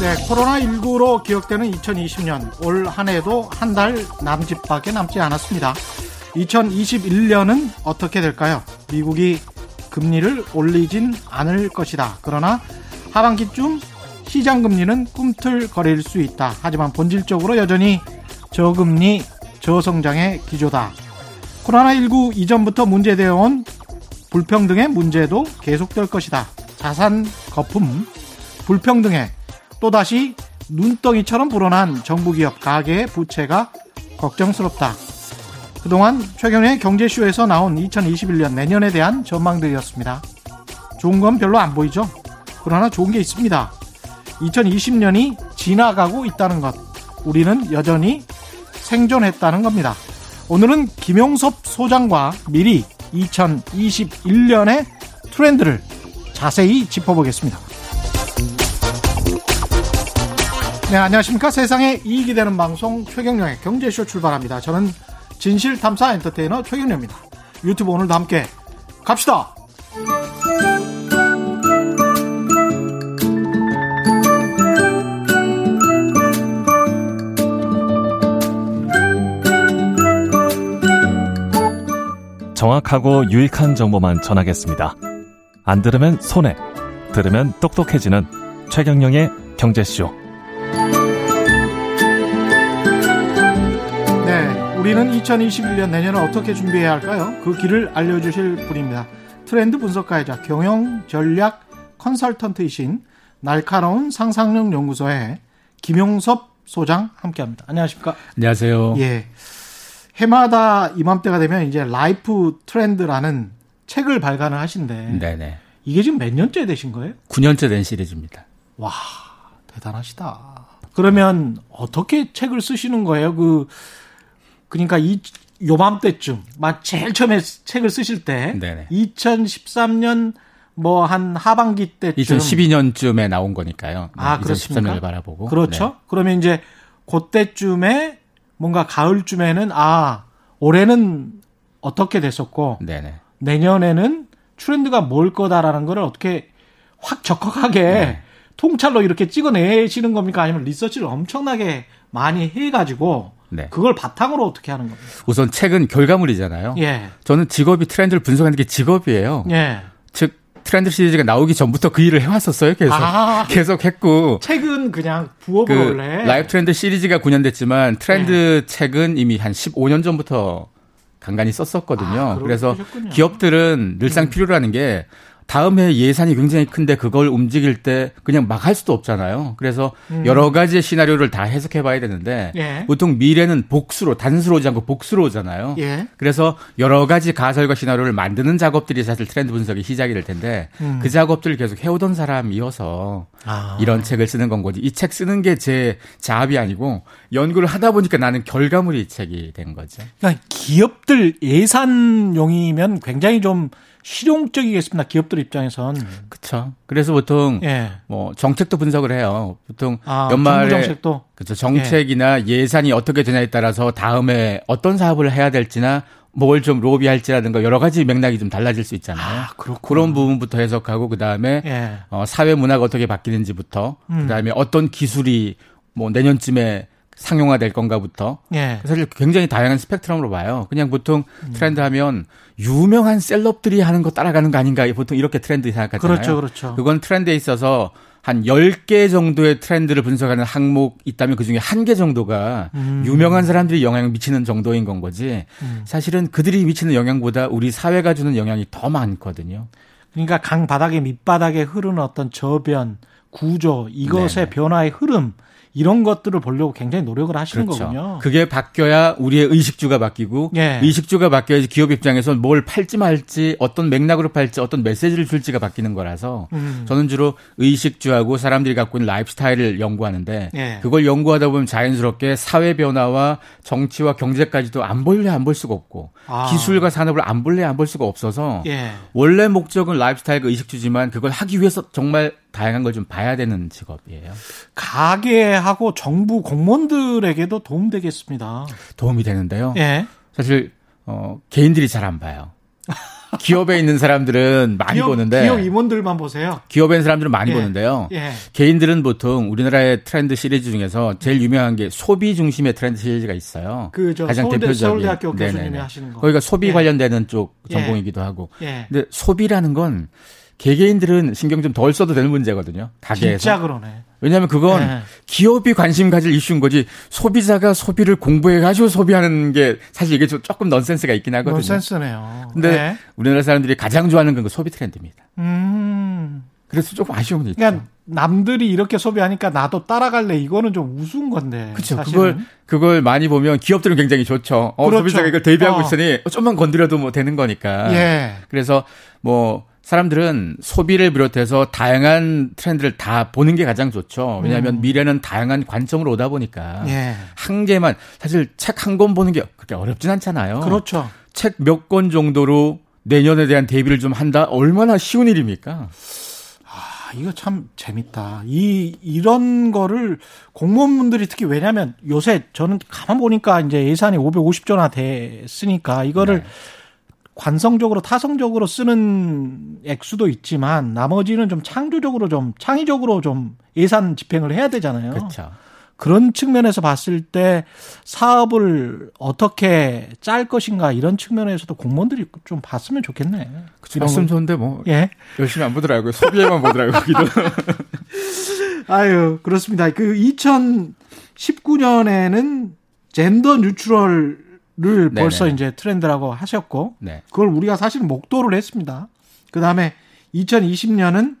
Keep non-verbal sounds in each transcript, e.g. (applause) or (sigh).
네, 코로나19로 기억되는 2020년 올 한 해도 한 달 남짓밖에 남지 않았습니다. 2021년은 어떻게 될까요? 미국이 금리를 올리진 않을 것이다. 그러나 하반기쯤 시장 금리는 꿈틀거릴 수 있다. 하지만 본질적으로 여전히 저금리, 저성장의 기조다. 코로나19 이전부터 문제되어 온 불평등의 문제도 계속될 것이다. 자산 거품, 불평등의 또다시 눈덩이처럼 불어난 정부기업 가계의 부채가 걱정스럽다. 그동안 최경의 경제쇼에서 나온 2021년 내년에 대한 전망들이었습니다. 좋은 건 별로 안 보이죠? 그러나 좋은 게 있습니다. 2020년이 지나가고 있다는 것. 우리는 여전히 생존했다는 겁니다. 오늘은 김용섭 소장과 미리 2021년의 트렌드를 자세히 짚어보겠습니다. 네, 안녕하십니까. 세상에 이익이 되는 방송 최경령의 경제쇼 출발합니다. 저는 진실탐사 엔터테이너 최경령입니다. 유튜브 오늘도 함께 갑시다! 정확하고 유익한 정보만 전하겠습니다. 안 들으면 손해, 들으면 똑똑해지는 최경령의 경제쇼. 네, 우리는 2021년 내년을 어떻게 준비해야 할까요? 그 길을 알려주실 분입니다. 트렌드 분석가이자 경영 전략 컨설턴트이신 날카로운 상상력 연구소의 김용섭 소장 함께합니다. 안녕하십니까? 안녕하세요. 예. 해마다 이맘때가 되면 이제 라이프 트렌드라는 책을 발간을 하신데 네네. 이게 지금 몇 년째 되신 거예요? 9년째 된 시리즈입니다. 와 대단하시다. 그러면 어떻게 책을 쓰시는 거예요? 그 그러니까 이 요맘때쯤 막 제일 처음에 책을 쓰실 때 네네. 2013년 뭐 한 하반기 때쯤 2012년쯤에 나온 거니까요. 아, 2013년을 그렇습니까? 바라보고. 그렇죠. 네. 그러면 이제 그때쯤에 뭔가 가을쯤에는 아 올해는 어떻게 됐었고 네네. 내년에는 트렌드가 뭘 거다라는 거를 어떻게 확 적확하게 네. 통찰로 이렇게 찍어내시는 겁니까? 아니면 리서치를 엄청나게 많이 해가지고 네. 그걸 바탕으로 어떻게 하는 겁니까? 우선 책은 결과물이잖아요. 예, 저는 직업이 트렌드를 분석하는 게 직업이에요. 예. 즉 트렌드 시리즈가 나오기 전부터 그 일을 해왔었어요. 계속 아. 계속 했고 책은 그냥 부업으로 그 원래 라이프 트렌드 시리즈가 9년 됐지만 트렌드 네. 책은 이미 한 15년 전부터 간간히 썼었거든요. 아, 그래서 그러셨군요. 음. 기업들은 늘상 필요로 하는 게 다음 해 예산이 굉장히 큰데 그걸 움직일 때 그냥 막 할 수도 없잖아요. 그래서 여러 가지의 시나리오를 다 해석해 봐야 되는데 음. 예. 보통 미래는 복수로 단수로 오지 않고 복수로 오잖아요. 예. 그래서 여러 가지 가설과 시나리오를 만드는 작업들이 사실 트렌드 분석의 시작이 될 텐데 음. 그 작업들을 계속 해오던 사람이어서 아. 이런 책을 쓰는 건 거지. 이 책 쓰는 게 제 주업이 아니고 연구를 하다 보니까 나는 결과물이 이 책이 된 거죠. 그러니까 기업들 예산용이면 굉장히 좀 실용적이겠습니다. 기업들 입장에선 그렇죠. 그래서 보통 예. 뭐 정책도 분석을 해요. 보통 아, 연말에 정책도 그렇죠. 정책이나 예 산이 어떻게 되냐에 따라서 다음에 어떤 사업을 해야 될지나 뭘 좀 로비할지라든가 여러 가지 맥락이 좀 달라질 수 있잖아요. 아, 그렇구나. 그런 부분부터 해석하고 그다음에 예. 어, 사회 문화가 어떻게 바뀌는지부터 음. 그다음에 어떤 기술이 뭐 내년쯤에 상용화될 건가부터 예. 사실 굉장히 다양한 스펙트럼으로 봐요. 그냥 보통 트렌드 하면 유명한 celeb들이 하는 거 따라가는 거 아닌가 보통 이렇게 트렌드 생각하잖아요. 그렇죠, 그렇죠. 그건 트렌드에 있어서 한 10개 정도의 트렌드를 분석하는 항목 있다면 그 중에 한 개 정도가 음. 유명한 사람들이 영향을 미치는 정도인 건 거지. 사실은 그들이 미치는 영향보다 우리 사회가 주는 영향이 더 많거든요. 그러니까 강 바닥에 밑바닥에 흐르는 어떤 저변, 구조, 이것의 네네. 변화의 흐름 이런 것들을 보려고 굉장히 노력을 하시는 그렇죠. 거군요. 그게 바뀌어야 우리의 의식주가 바뀌고 예. 의식주가 바뀌어야지 기업 입장에서 뭘 팔지 말지 어떤 맥락으로 팔지 어떤 메시지를 줄지가 바뀌는 거라서 음. 저는 주로 의식주하고 사람들이 갖고 있는 라이프스타일을 연구하는데 예. 그걸 연구하다 보면 자연스럽게 사회 변화와 정치와 경제까지도 안 볼래 안 볼 수가 없고 아. 기술과 산업을 안 볼래 안 볼 수가 없어서 예. 원래 목적은 라이프스타일과 의식주지만 그걸 하기 위해서 정말 다양한 걸 좀 봐야 되는 직업이에요. 가게하고 정부 공무원들에게도 도움되겠습니다. 도움이 되는데요. 예. 사실 어, 개인들이 잘 안 봐요. (laughs) 기업에 있는 사람들은 많이 기업, 보는데 기업 임원들만 보세요. 기업에 있는 사람들은 많이 예. 보는데요. 예. 개인들은 보통 우리나라의 트렌드 시리즈 중에서 제일 유명한 게 소비 중심의 트렌드 시리즈가 있어요. 그저 가장 서울대, 대표적인 서울대학교 교수님이. 하시는 거. 거기가 소비 예. 관련되는 쪽 예. 전공이기도 하고. 예. 근데 소비라는 건 개개인들은 신경 좀 덜 써도 되는 문제거든요. 가게에서. 진짜 그러네. 왜냐하면 그건 예. 기업이 관심 가질 이슈인 거지 소비자가 소비를 공부해가지고 소비하는 게 사실 이게 좀 조금 넌센스가 있긴 하거든요. 넌센스네요. 근데 예. 우리나라 사람들이 가장 좋아하는 건그 소비 트렌드입니다. 음. 그래서 조금 아쉬움이 있죠. 그러니까 남들이 이렇게 소비하니까 나도 따라갈래. 이거는 좀 우스운 건데. 그렇죠. 사실은. 그걸 그걸 많이 보면 기업들은 굉장히 좋죠. 어, 그렇죠. 소비자가 이걸 대비하고 어. 있으니 좀만 건드려도 뭐 되는 거니까. 예. 그래서 뭐 사람들은 소비를 비롯해서 다양한 트렌드를 다 보는 게 가장 좋죠. 왜냐하면 미래는 다양한 관점으로 오다 보니까 음. 예. 한 개만 사실 책 한 권 보는 게 그렇게 어렵진 않잖아요. 그렇죠. 책 몇 권 정도로 내년에 대한 대비를 좀 한다 얼마나 쉬운 일입니까? 아, 이거 참 재밌다. 이, 이런 거를 공무원분들이 특히 왜냐면 요새 저는 가만 보니까 이제 예산이 550조나 됐으니까 이거를 네. 관성적으로 타성적으로 쓰는 액수도 있지만 나머지는 좀 창조적으로 좀 창의적으로 좀 예산 집행을 해야 되잖아요. 그렇죠. 그런 측면에서 봤을 때 사업을 어떻게 짤 것인가 이런 측면에서도 공무원들이 좀 봤으면 좋겠네. 이런 말씀 거. 좋은데 뭐 예. 열심히 안 보더라고요. 소비에만 보더라고요. (laughs) 아유, 그렇습니다. 그 2019년에는 젠더 뉴트럴 을 벌써 네네. 이제 트렌드라고 하셨고, 네. 그걸 우리가 사실 목도를 했습니다. 그 다음에 2020년은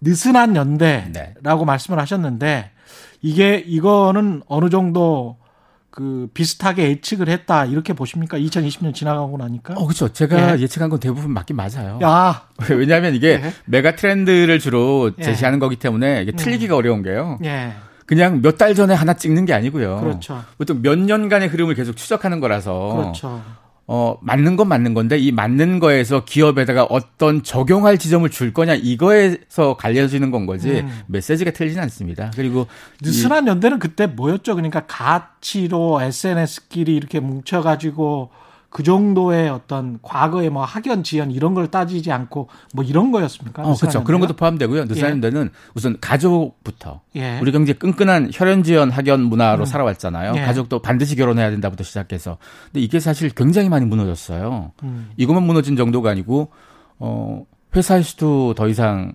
느슨한 연대라고 말씀을 하셨는데, 이게, 이거는 어느 정도 그 비슷하게 예측을 했다, 이렇게 보십니까? 2020년 지나가고 나니까? 어, 그렇죠. 제가 예. 예. 측한건 대부분 맞긴 맞아요. 야, (laughs) 왜냐하면 이게 예. 메가 트렌드를 주로 예. 제시하는 거기 때문에 이게 틀리기가 어려운 게요. 예. 그냥 몇 달 전에 하나 찍는 게 아니고요. 그렇죠. 보통 몇 년간의 흐름을 계속 추적하는 거라서 그렇죠. 어, 맞는 건 맞는 건데 이 맞는 거에서 기업에다가 어떤 적용할 지점을 줄 거냐 이거에서 갈려지는 건 거지 음. 메시지가 틀리진 않습니다. 그리고 이- 느슨한 연대는 그때 뭐였죠? 그러니까 가치로 SNS끼리 이렇게 뭉쳐가지고 그 정도의 어떤 과거의 뭐 학연, 지연 이런 걸 따지지 않고 뭐 이런 거였습니까? 어, 그렇죠. 그런 것도 포함되고요. 느슨한 데는 우선 가족부터 예. 우리 경제 끈끈한 혈연 지연 학연 문화로 음. 살아왔잖아요. 예. 가족도 반드시 결혼해야 된다부터 시작해서. 근데 이게 사실 굉장히 많이 무너졌어요. 음. 이것만 무너진 정도가 아니고 어 회사에서도 더 이상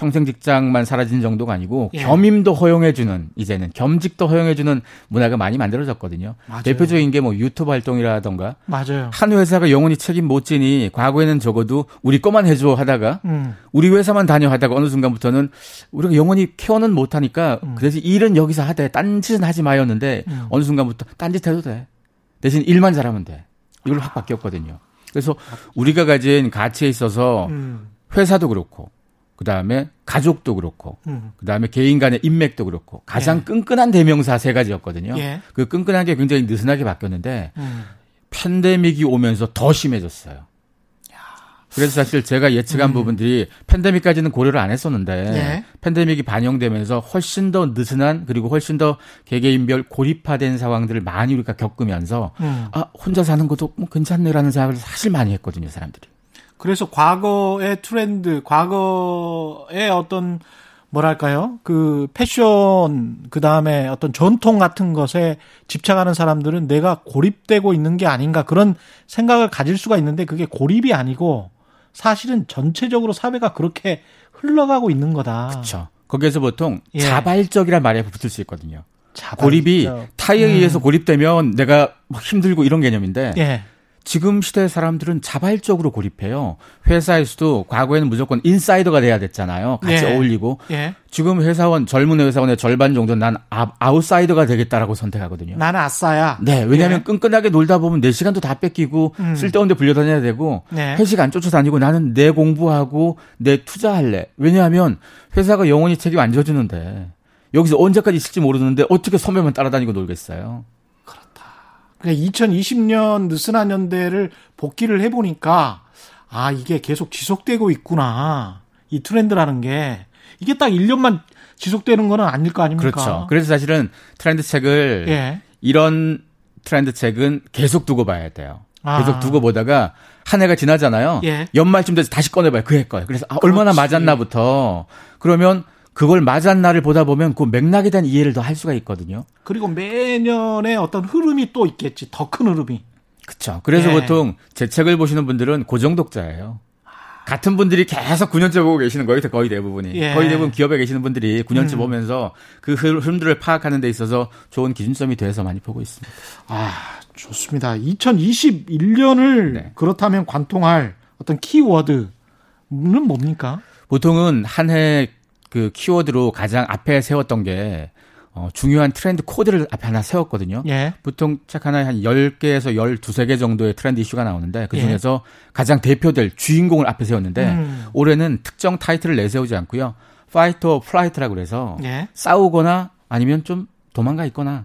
평생 직장만 사라진 정도가 아니고 예. 겸임도 허용해주는 이제는 겸직도 허용해주는 문화가 많이 만들어졌거든요. 맞아요. 대표적인 게 뭐 유튜브 활동이라던가 맞아요. 한 회사가 영원히 책임 못 지니 과거에는 적어도 우리 거만 해줘 하다가 음. 우리 회사만 다녀 하다가 어느 순간부터는 우리가 영원히 케어는 못 하니까 그래서 일은 여기서 하되 딴짓은 하지 마였는데 음. 어느 순간부터 딴짓 해도 돼. 대신 일만 잘하면 돼. 이걸로 확 바뀌었거든요. 그래서 우리가 가진 가치에 있어서 음. 회사도 그렇고 그다음에 가족도 그렇고 음. 그다음에 개인 간의 인맥도 그렇고 가장 예. 끈끈한 대명사 세 가지였거든요. 예. 그 끈끈한 게 굉장히 느슨하게 바뀌었는데 음. 팬데믹이 오면서 더 심해졌어요. 그래서 사실 제가 예측한 음. 부분들이 팬데믹까지는 고려를 안 했었는데 예. 팬데믹이 반영되면서 훨씬 더 느슨한 그리고 훨씬 더 개개인별 고립화된 상황들을 많이 우리가 겪으면서 음. 아 혼자 사는 것도 뭐 괜찮네라는 생각을 사실 많이 했거든요 사람들이. 그래서 과거의 트렌드, 과거의 어떤 뭐랄까요? 그 패션 그 다음에 어떤 전통 같은 것에 집착하는 사람들은 내가 고립되고 있는 게 아닌가 그런 생각을 가질 수가 있는데 그게 고립이 아니고 사실은 전체적으로 사회가 그렇게 흘러가고 있는 거다. 그렇죠. 거기에서 보통 예. 자발적이란 말이 붙을 수 있거든요. 자발적. 고립이 타에 음. 의해서 고립되면 내가 막 힘들고 이런 개념인데 예. 지금 시대 사람들은 자발적으로 고립해요. 회사에서도 과거에는 무조건 인사이더가 돼야 됐잖아요. 같이 예. 어울리고. 예. 지금 회사원, 젊은 회사원의 절반 정도는 난 아, 아웃사이더가 되겠다라고 선택하거든요. 나는 아싸야. 네, 왜냐하면 예. 끈끈하게 놀다 보면 내 시간도 다 뺏기고 음. 쓸데없는 데 불려다녀야 되고 네. 회식 안 쫓아다니고 나는 내 공부하고 내 투자할래. 왜냐하면 회사가 영원히 책임 안 져주는데 여기서 언제까지 있을지 모르는데 어떻게 선배만 따라다니고 놀겠어요. 그러니까 2020년 느슨한 연대를 복귀를 해보니까 아 이게 계속 지속되고 있구나 이 트렌드라는 게 이게 딱 1년만 지속되는 거는 아닐 거 아닙니까? 그렇죠. 그래서 사실은 트렌드 책을 예. 이런 트렌드 책은 계속 두고 봐야 돼요. 아. 계속 두고 보다가 한 해가 지나잖아요. 예. 연말쯤 돼서 다시 꺼내봐요. 그 해 거예요. 그래서 아, 얼마나. 맞았나부터 그러면 그걸 맞았나를 보다 보면 그 맥락에 대한 이해를 더 할 수가 있거든요. 그리고 매년의 어떤 흐름이 또 있겠지 더 큰 흐름이. 그렇죠. 그래서 예. 보통 제 책을 보시는 분들은 고정 독자예요. 같은 분들이 계속 9년째 보고 계시는 거예요. 거의 대부분이. 예. 거의 대부분 기업에 계시는 분들이 9년째 음. 보면서 그 흐- 흐름들을 파악하는 데 있어서 좋은 기준점이 돼서 많이 보고 있습니다. 아 좋습니다. 2021년을 네. 그렇다면 관통할 어떤 키워드는 뭡니까? 보통은 한 해 그 키워드로 가장 앞에 세웠던 게 어, 중요한 트렌드 코드를 앞에 하나 세웠거든요. 예. 보통 책 하나에 한 10개에서 12개 정도의 트렌드 이슈가 나오는데 그 예. 중에서 가장 대표될 주인공을 앞에 세웠는데 음. 올해는 특정 타이틀을 내세우지 않고요. fight or flight라고 그래서 예. 싸우거나 아니면 좀 도망가 있거나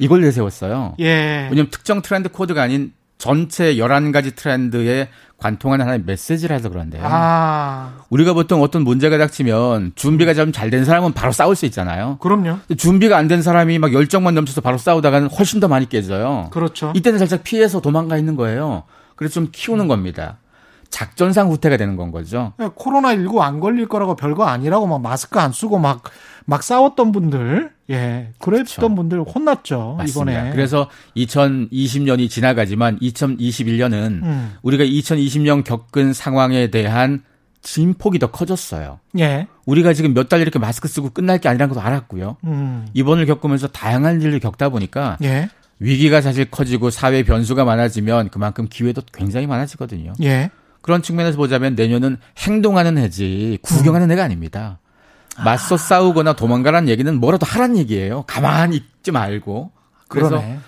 이걸 내세웠어요. 예. 왜냐면 특정 트렌드 코드가 아닌 전체 11가지 트렌드에 관통하는 하나의 메시지라 해서 그런데요. 아 우리가 보통 어떤 문제가 닥치면 준비가 좀 잘 된 사람은 바로 싸울 수 있잖아요. 그럼요. 준비가 안 된 사람이 막 열정만 넘쳐서 바로 싸우다가는 훨씬 더 많이 깨져요. 그렇죠. 이때는 살짝 피해서 도망가 있는 거예요. 그래서 좀 키우는 겁니다. 작전상 후퇴가 되는 건 거죠. 코로나 19 안 걸릴 거라고 별거 아니라고 막 마스크 안 쓰고 막, 막 싸웠던 분들, 예, 그랬던 그렇죠. 분들 혼났죠, 맞습니다. 이번에. 그래서 2020년이 지나가지만 2021년은 음, 우리가 2020년 겪은 상황에 대한 진폭이 더 커졌어요. 예, 우리가 지금 몇 달 이렇게 마스크 쓰고 끝날 게 아니라는 것도 알았고요. 음, 이번을 겪으면서 다양한 일을 겪다 보니까 예, 위기가 사실 커지고 사회 변수가 많아지면 그만큼 기회도 굉장히 많아지거든요. 예. 그런 측면에서 보자면 내년은 행동하는 해지 구경하는 해가 아닙니다. 맞서 싸우거나 도망가라는 얘기는 뭐라도 하란 얘기예요. 가만히 있지 말고. 그래서 그러네.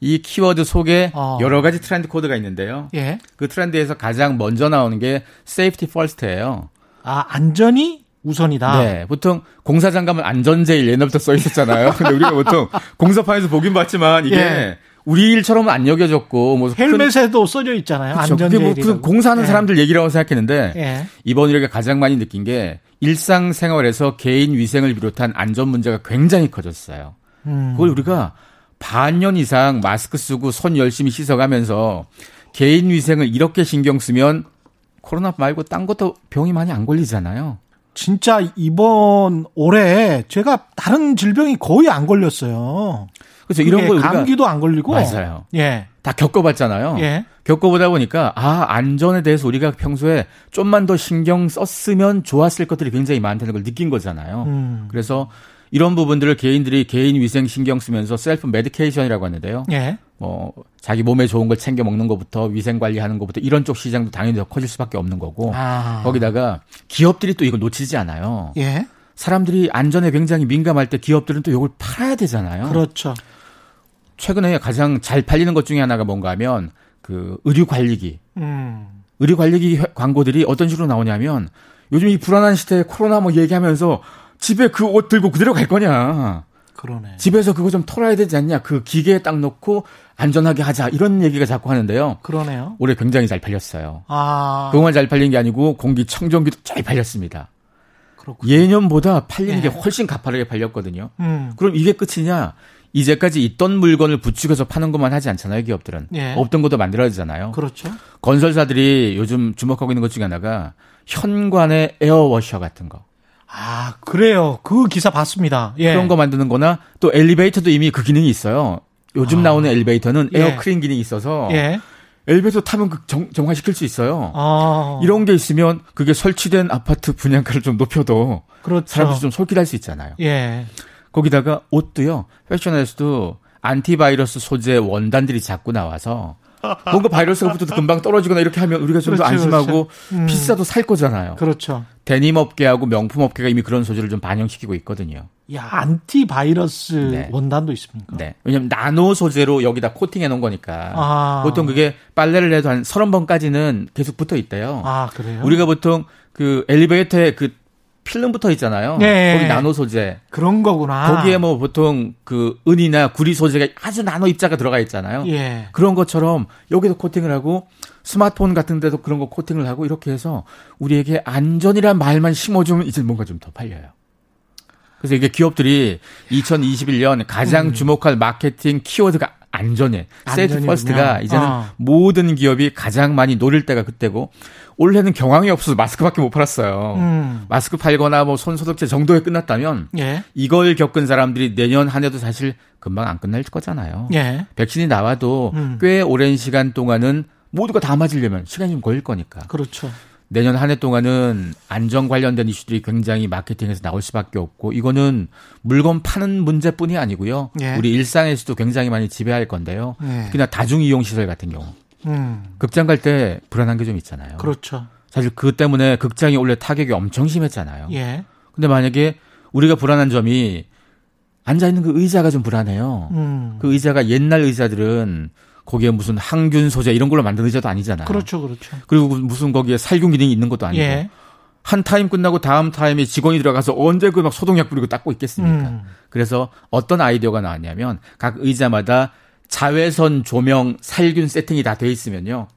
이 키워드 속에 어. 여러 가지 트렌드 코드가 있는데요. 예. 그 트렌드에서 가장 먼저 나오는 게 safety first예요. 아, 안전이 우선이다. 네, 보통 공사장 가면 안전 제일 옛날부터 써 있었잖아요. 근데 우리가 보통 공사판에서 보긴 봤지만 이게 예. 우리 일처럼은 안 여겨졌고 뭐 큰- 헬멧에도 써져 있잖아요. 그쵸. 그게 뭐. 그 공사하는 예. 사람들 얘기라고 생각했는데 예. 이번 우리가 가장 많이 느낀 게 일상생활에서 개인 위생을 비롯한 안전 문제가 굉장히 커졌어요. 음. 그걸 우리가 반년 이상 마스크 쓰고 손 열심히 씻어가면서 개인 위생을 이렇게 신경 쓰면 코로나 말고 딴 것도 병이 많이 안 걸리잖아요. 진짜 이번 올해 제가 다른 질병이 거의 안 걸렸어요. 그래서 이런 그게 걸 우리가 감기도 안 걸리고. 맞아요. 예. 다 겪어봤잖아요. 예. 겪어보다 보니까 아 안전에 대해서 우리가 평소에 좀만 더 신경 썼으면 좋았을 것들이 굉장히 많다는 걸 느낀 거잖아요. 음. 그래서 이런 부분들을 개인들이 개인 위생 신경 쓰면서 self medication이라고 하는데요. 예. 뭐 자기 몸에 좋은 걸 챙겨 먹는 것부터 위생 관리하는 것부터 이런 쪽 시장도 당연히 더 커질 수밖에 없는 거고 아. 거기다가 기업들이 또 이걸 놓치지 않아요. 예. 사람들이 안전에 굉장히 민감할 때 기업들은 또 이걸 팔아야 되잖아요. 그렇죠. 최근에 가장 잘 팔리는 것 중에 하나가 뭔가 하면 그 의류 관리기. 음. 의류 관리기 회- 광고들이 어떤 식으로 나오냐면 요즘 이 불안한 시대에 코로나 뭐 얘기하면서 집에 그 옷 들고 그대로 갈 거냐. 그러네. 집에서 그거 좀 털어야 되지 않냐. 그 기계에 딱 놓고 안전하게 하자. 이런 얘기가 자꾸 하는데요. 그러네요. 올해 굉장히 잘 팔렸어요. 아. 그것만 잘 팔린 게 아니고 공기청정기도 잘 팔렸습니다. 그렇군요. 예년보다 팔리는 게 예. 훨씬 가파르게 팔렸거든요. 음. 그럼 이게 끝이냐? 이제까지 있던 물건을 부추겨서 파는 것만 하지 않잖아요, 기업들은. 예. 없던 것도 만들어야 되잖아요. 그렇죠. 건설사들이 요즘 주목하고 있는 것 중에 하나가 현관의 에어워셔 같은 거. 아, 그래요. 그 기사 봤습니다. 예. 그런 거 만드는 거나 또 엘리베이터도 이미 그 기능이 있어요. 요즘 아. 나오는 엘리베이터는 예. air clean 기능이 있어서 예. 엘리베이터 타면 그 정, 정화시킬 수 있어요. 아. 이런 게 있으면 그게 설치된 아파트 분양가를 좀 높여도 그렇죠. 사람들이 좀 솔깃할 수 있잖아요. 예. 거기다가 옷도요. 패션에서도 anti-virus 소재 원단들이 자꾸 나와서 뭔가 바이러스가 붙어도 금방 떨어지거나 이렇게 하면 우리가 좀더 그렇죠, 안심하고 그렇죠. 음. 비싸도 살 거잖아요. 그렇죠. 데님 업계하고 명품 업계가 이미 그런 소지를 좀 반영시키고 있거든요. 야, 안티바이러스 네. 원단도 있습니까? 네. 왜냐면 나노 소재로 여기다 코팅해 놓은 거니까. 아. 보통 그게 빨래를 해도 한 서른 번까지는 계속 붙어 있대요. 아, 그래요? 우리가 보통 그 엘리베이터에 그 필름 붙어 있잖아요. 네. 거기 나노 소재. 그런 거구나. 거기에 뭐 보통 그 은이나 구리 소재가 아주 나노 입자가 들어가 있잖아요. 예. 그런 것처럼 여기도 코팅을 하고 스마트폰 같은 데도 그런 거 코팅을 하고 이렇게 해서 우리에게 안전이란 말만 심어주면 이제 뭔가 좀 더 팔려요. 그래서 이게 기업들이 2021년 가장 주목할 마케팅 키워드가 안전에 safety 음. 안전이군요. first가 이제는 어. 모든 기업이 가장 많이 노릴 때가 그때고 올해는 경황이 없어서 마스크밖에 못 팔았어요. 음. 마스크 팔거나 뭐 손소독제 정도에 끝났다면 예. 이걸 겪은 사람들이 내년 한 해도 사실 금방 안 끝날 거잖아요. 예. 백신이 나와도 음. 꽤 오랜 시간 동안은 모두가 다 맞으려면 시간이 좀 걸릴 거니까. 그렇죠. 내년 한 해 동안은 안전 관련된 이슈들이 굉장히 마케팅에서 나올 수밖에 없고 이거는 물건 파는 문제뿐이 아니고요. 예. 우리 일상에서도 굉장히 많이 지배할 건데요. 예. 특히나 다중 이용 시설 같은 경우 음. 극장 갈 때 불안한 게 좀 있잖아요. 그렇죠. 사실 그 때문에 극장이 원래 타격이 엄청 심했잖아요. 예. 근데 만약에 우리가 불안한 점이 앉아 있는 그 의자가 좀 불안해요. 음. 그 의자가 옛날 의자들은 거기에 무슨 항균 소재 이런 걸로 만든 의자도 아니잖아요. 그렇죠. 그렇죠. 그리고 무슨 거기에 살균 기능이 있는 것도 아니고 예. 한 타임 끝나고 다음 타임에 직원이 들어가서 언제 그 막 소독약 뿌리고 닦고 있겠습니까? 음. 그래서 어떤 아이디어가 나왔냐면 각 의자마다 자외선 조명 살균 세팅이 다 돼 있으면요.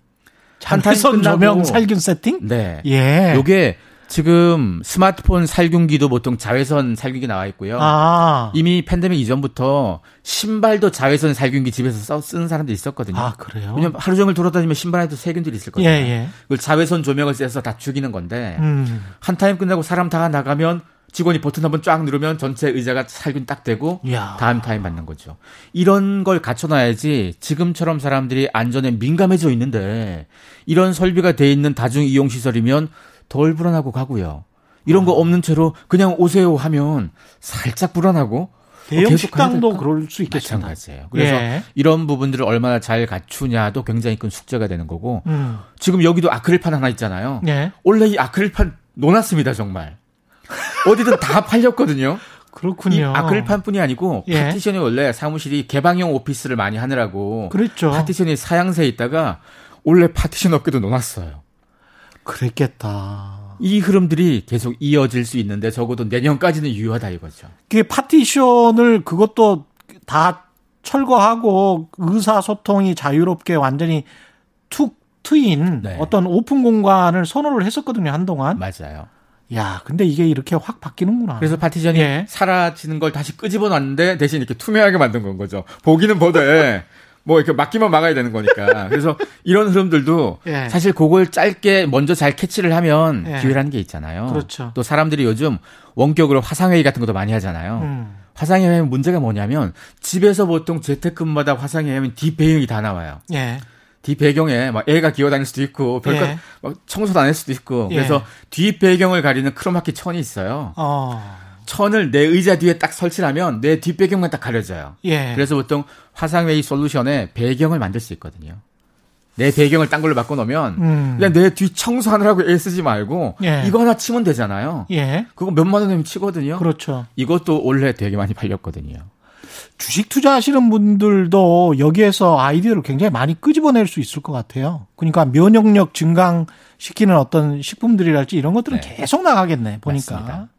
자외선 조명 살균 세팅? 네. 예. 요게 지금 스마트폰 살균기도 보통 자외선 살균기 나와 있고요. 아. 이미 팬데믹 이전부터 신발도 자외선 살균기 집에서 써, 쓰는 사람들이 있었거든요. 아, 그래요? 왜냐면 하루 종일 돌아다니면 신발에도 세균들이 있을 예, 거잖아요. 예. 그걸 자외선 조명을 쐬서 다 죽이는 건데 음. 한 타임 끝나고 사람 다 나가면 직원이 버튼 한번 쫙 누르면 전체 의자가 살균 딱 되고 이야. 다음 타임 받는 거죠. 이런 걸 갖춰놔야지 지금처럼 사람들이 안전에 민감해져 있는데 이런 설비가 돼 있는 다중 이용 시설이면 덜 불안하고 가고요. 이런 아. 거 없는 채로 그냥 오세요 하면 살짝 불안하고 대형 어, 식당도? 그럴 수 있겠습니다. 마찬가지예요. 그래서 예. 이런 부분들을 얼마나 잘 갖추냐도 굉장히 큰 숙제가 되는 거고 음. 지금 여기도 아크릴판 하나 있잖아요. 예. 올해 이 아크릴판 노났습니다 정말. 어디든 다 팔렸거든요. 이 그렇군요. 아크릴판뿐이 아니고 예. 파티션이 원래 사무실이 개방형 오피스를 많이 하느라고 그랬죠. 파티션이 사양세에 있다가 올해 파티션 업계도 노났어요. 그랬겠다. 이 흐름들이 계속 이어질 수 있는데 적어도 내년까지는 유효하다 이거죠. 그게 파티션을 그것도 다 철거하고 의사소통이 자유롭게 완전히 툭 트인 네. 어떤 오픈 공간을 선호를 했었거든요, 한동안. 맞아요. 야, 근데 이게 이렇게 확 바뀌는구나. 그래서 파티션이 예. 사라지는 걸 다시 끄집어 놨는데 대신 이렇게 투명하게 만든 건 거죠. 보기는 보되 뭐 이렇게 막기만 막아야 되는 거니까. 그래서 이런 흐름들도 예. 사실 그걸 짧게 먼저 잘 캐치를 하면 예. 기회라는 게 있잖아요. 그렇죠. 또 사람들이 요즘 원격으로 화상회의 같은 것도 많이 하잖아요. 음. 화상회의 문제가 뭐냐면 집에서 보통 재택근무마다 화상회의하면 뒷배경이 다 나와요. 예. 뒷배경에 막 애가 기어다닐 수도 있고 별것 예. 막 청소도 안 할 수도 있고 예. 그래서 뒷배경을 가리는 크로마키 천이 있어요. 어. 천을 내 의자 뒤에 딱 설치하면 내 뒷배경만 딱 가려져요. 예. 그래서 보통 화상회의 솔루션에 배경을 만들 수 있거든요. 내 배경을 딴 걸로 바꿔놓으면 음. 그냥 내 뒤 청소하느라고 애 쓰지 말고 예. 이거 하나 치면 되잖아요. 예. 그거 몇만 원이면 치거든요. 그렇죠. 이것도 원래 되게 많이 팔렸거든요. 주식 투자하시는 분들도 여기에서 아이디어를 굉장히 많이 끄집어낼 수 있을 것 같아요. 그러니까 면역력 증강시키는 어떤 식품들이랄지 이런 것들은 네. 계속 나가겠네, 보니까. 맞습니다.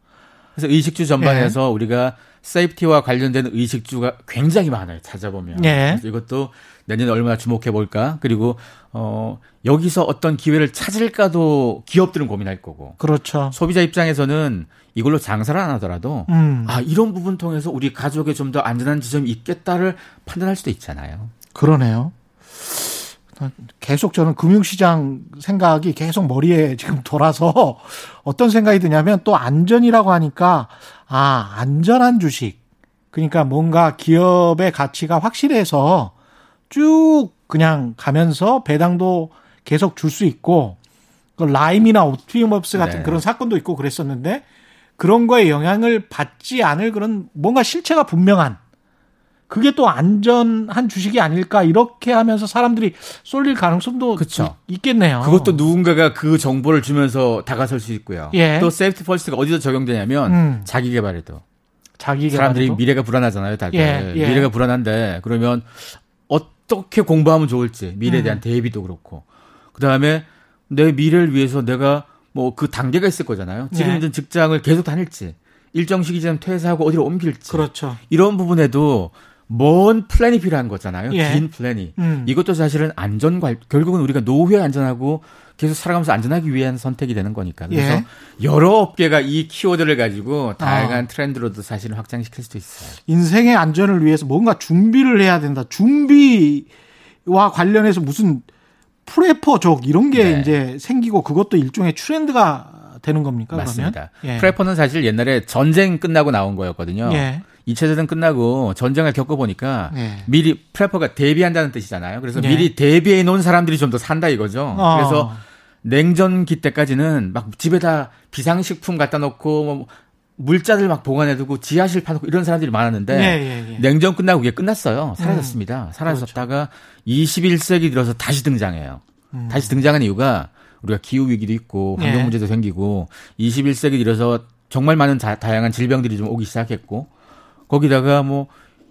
그래서 의식주 전반에서 예. 우리가 세이프티와 관련된 의식주가 굉장히 많아요. 찾아보면. 예. 이것도 내년에 얼마나 주목해 볼까? 그리고 어 여기서 어떤 기회를 찾을까도 기업들은 고민할 거고. 그렇죠. 소비자 입장에서는 이걸로 장사를 안 하더라도 음. 아 이런 부분 통해서 우리 가족에 좀 더 안전한 지점이 있겠다를 판단할 수도 있잖아요. 그러네요. 계속 저는 금융시장 생각이 계속 머리에 지금 돌아서 (laughs) 어떤 생각이 드냐면 또 안전이라고 하니까 아, 안전한 주식. 그러니까 뭔가 기업의 가치가 확실해서 쭉 그냥 가면서 배당도 계속 줄 수 있고 그 라임이나 옵티머스 같은 네. 그런 사건도 있고 그랬었는데 그런 거에 영향을 받지 않을 그런 뭔가 실체가 분명한 그게 또 안전한 주식이 아닐까 이렇게 하면서 사람들이 쏠릴 가능성도 그쵸. 있겠네요. 그것도 누군가가 그 정보를 주면서 다가설 수 있고요. 예. 또 safety first가 어디서 적용되냐면 음. 자기 개발에도 자기 사람들이? 미래가 불안하잖아요, 다들. 예, 예. 미래가 불안한데 그러면 어떻게 공부하면 좋을지 미래에 음. 대한 대비도 그렇고 그다음에 내 미래를 위해서 내가 뭐 그 단계가 있을 거잖아요. 지금 예. 있는 직장을 계속 다닐지 일정 시기 전에 퇴사하고 어디로 옮길지 그렇죠. 이런 부분에도 먼 플랜이 필요한 거잖아요. 예. 긴 플랜이. 음. 이것도 사실은 안전관 결국은 우리가 노후에 안전하고 계속 살아가면서 안전하기 위한 선택이 되는 거니까. 그래서 예. 여러 업계가 이 키워드를 가지고 아. 다양한 트렌드로도 사실은 확장시킬 수도 있어요. 인생의 안전을 위해서 뭔가 준비를 해야 된다. 준비와 관련해서 무슨 prepper족 이런 게 네. 이제 생기고 그것도 일종의 트렌드가 되는 겁니까? 맞습니다. 예. prepper는 사실 옛날에 전쟁 끝나고 나온 거였거든요. 예. 2차 전쟁 끝나고 전쟁을 겪어보니까 예. 미리 prepper가 대비한다는 뜻이잖아요. 그래서 예. 미리 대비해 놓은 사람들이 좀 더 산다 이거죠. 어. 그래서 냉전기 때까지는 막 집에다 비상식품 갖다 놓고 뭐 물자들 막 보관해두고 지하실 파놓고 이런 사람들이 많았는데 예, 예, 예. 냉전 끝나고 그게 끝났어요. 사라졌습니다. 음. 사라졌다가 21세기 들어서 다시 등장해요. 음. 다시 등장한 이유가 우리가 기후 위기도 있고 환경 예. 문제도 생기고 21세기 들어서 정말 많은 자- 다양한 질병들이 좀 오기 시작했고 거기다가 뭐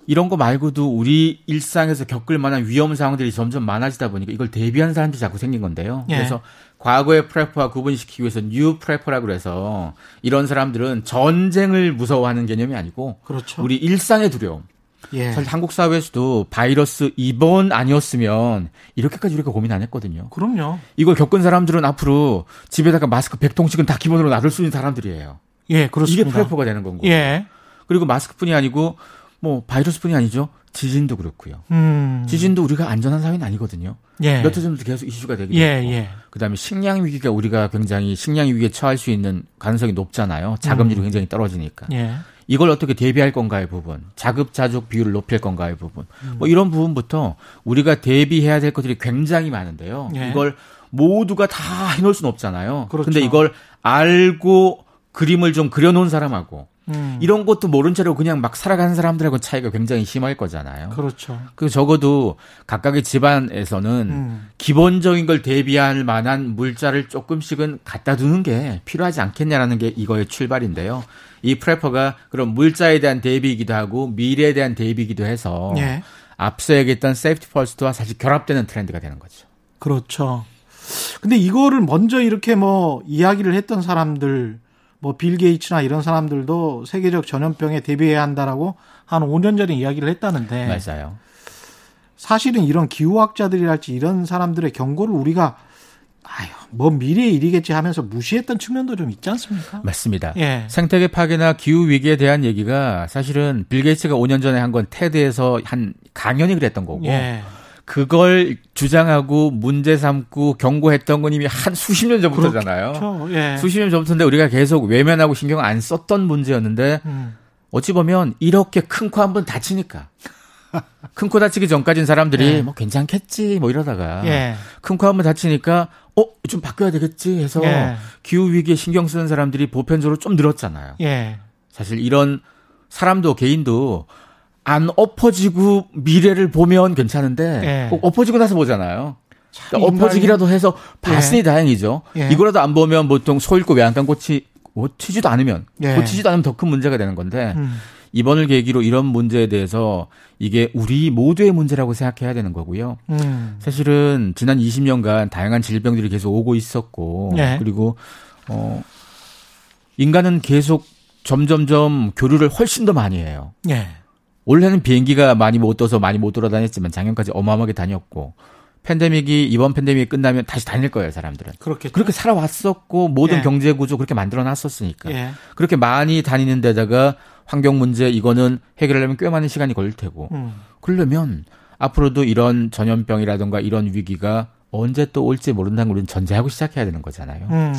이런 거 말고도 우리 일상에서 겪을 만한 위험 상황들이 점점 많아지다 보니까 이걸 대비하는 사람들이 자꾸 생긴 건데요. 예. 그래서 과거의 prepper와 구분시키기 위해서 new prepper라고 그래서 이런 사람들은 전쟁을 무서워하는 개념이 아니고 그렇죠. 우리 일상의 두려움. 예. 사실 한국 사회에서도 바이러스 이번 아니었으면 이렇게까지 우리가 고민 안 했거든요. 그럼요. 이걸 겪은 사람들은 앞으로 집에다가 마스크 100통씩은 다 기본으로 놔둘 수 있는 사람들이에요. 예, 그렇습니다. 이게 prepper가 되는 거고. 예. 그리고 마스크뿐이 아니고 뭐 바이러스뿐이 아니죠. 지진도 그렇고요. 음. 지진도 우리가 안전한 사회는 아니거든요. 예. 몇해 전부터 계속 이슈가 되기도 예, 했고. 예. 그다음에 식량 위기가 우리가 굉장히 식량 위기에 처할 수 있는 가능성이 높잖아요. 자금률이 굉장히 떨어지니까. 예. 이걸 어떻게 대비할 건가의 부분, 자급자족 비율을 높일 건가의 부분, 음. 뭐 이런 부분부터 우리가 대비해야 될 것들이 굉장히 많은데요. 예. 이걸 모두가 다 해놓을 수는 없잖아요. 그렇죠. 근데 이걸 알고 그림을 좀 그려놓은 사람하고 음. 이런 것도 모른 채로 그냥 막 살아가는 사람들하고 차이가 굉장히 심할 거잖아요. 그렇죠. 그 적어도 각각의 집안에서는 음. 기본적인 걸 대비할 만한 물자를 조금씩은 갖다 두는 게 필요하지 않겠냐라는 게 이거의 출발인데요. 이 prepper가 그런 물자에 대한 대비이기도 하고 미래에 대한 대비이기도 해서 예. 앞서 얘기했던 safety first와 사실 결합되는 트렌드가 되는 거죠. 그렇죠. 근데 이거를 먼저 이렇게 뭐 이야기를 했던 사람들, 뭐 빌 게이츠나 이런 사람들도 세계적 전염병에 대비해야 한다라고 한 5년 전에 이야기를 했다는데 맞아요. 사실은 이런 기후학자들이랄지 이런 사람들의 경고를 우리가 아유, 뭐 미래의 일이겠지 하면서 무시했던 측면도 좀 있지 않습니까? 맞습니다. 예. 생태계 파괴나 기후 위기에 대한 얘기가 사실은 빌 게이츠가 5년 전에 한 건 테드에서 한 강연이 그랬던 거고 예. 그걸 주장하고 문제 삼고 경고했던 건 이미 한 수십 년 전부터잖아요. 그렇죠. 예. 수십 년 전부터인데 우리가 계속 외면하고 신경 안 썼던 문제였는데 음. 어찌 보면 이렇게 큰 코 한 번 다치니까 (laughs) 큰 코 다치기 전까진 사람들이 예. 뭐 괜찮겠지 뭐 이러다가 예. 큰코 한 번 다치니까 어 좀 바뀌어야 되겠지 해서 예. 기후 위기에 신경 쓰는 사람들이 보편적으로 좀 늘었잖아요. 예. 사실 이런 사람도 개인도 안 엎어지고 미래를 보면 괜찮은데 예. 꼭 엎어지고 나서 보잖아요. 참 그러니까 엎어지기라도 해서 봤으니 예. 다행이죠. 예. 이거라도 안 보면 보통 소 잃고 외양간 고치 고치지도 않으면 예. 고치지도 않으면 더 큰 문제가 되는 건데 음. 이번을 계기로 이런 문제에 대해서 이게 우리 모두의 문제라고 생각해야 되는 거고요. 음. 사실은 지난 20년간 다양한 질병들이 계속 오고 있었고 네. 그리고 어 인간은 계속 점점점 교류를 훨씬 더 많이 해요. 예. 올해는 비행기가 많이 못 떠서 많이 못 돌아다녔지만 작년까지 어마어마하게 다녔고 팬데믹이 이번 팬데믹이 끝나면 다시 다닐 거예요, 사람들은. 그렇겠죠. 그렇게 살아왔었고 모든 예. 경제 구조 그렇게 만들어 놨었으니까. 예. 그렇게 많이 다니는 데다가 환경 문제 이거는 해결하려면 꽤 많은 시간이 걸릴 테고. 음. 그러려면 앞으로도 이런 전염병이라든가 이런 위기가 언제 또 올지 모른다는 걸 우리는 전제하고 시작해야 되는 거잖아요. 음.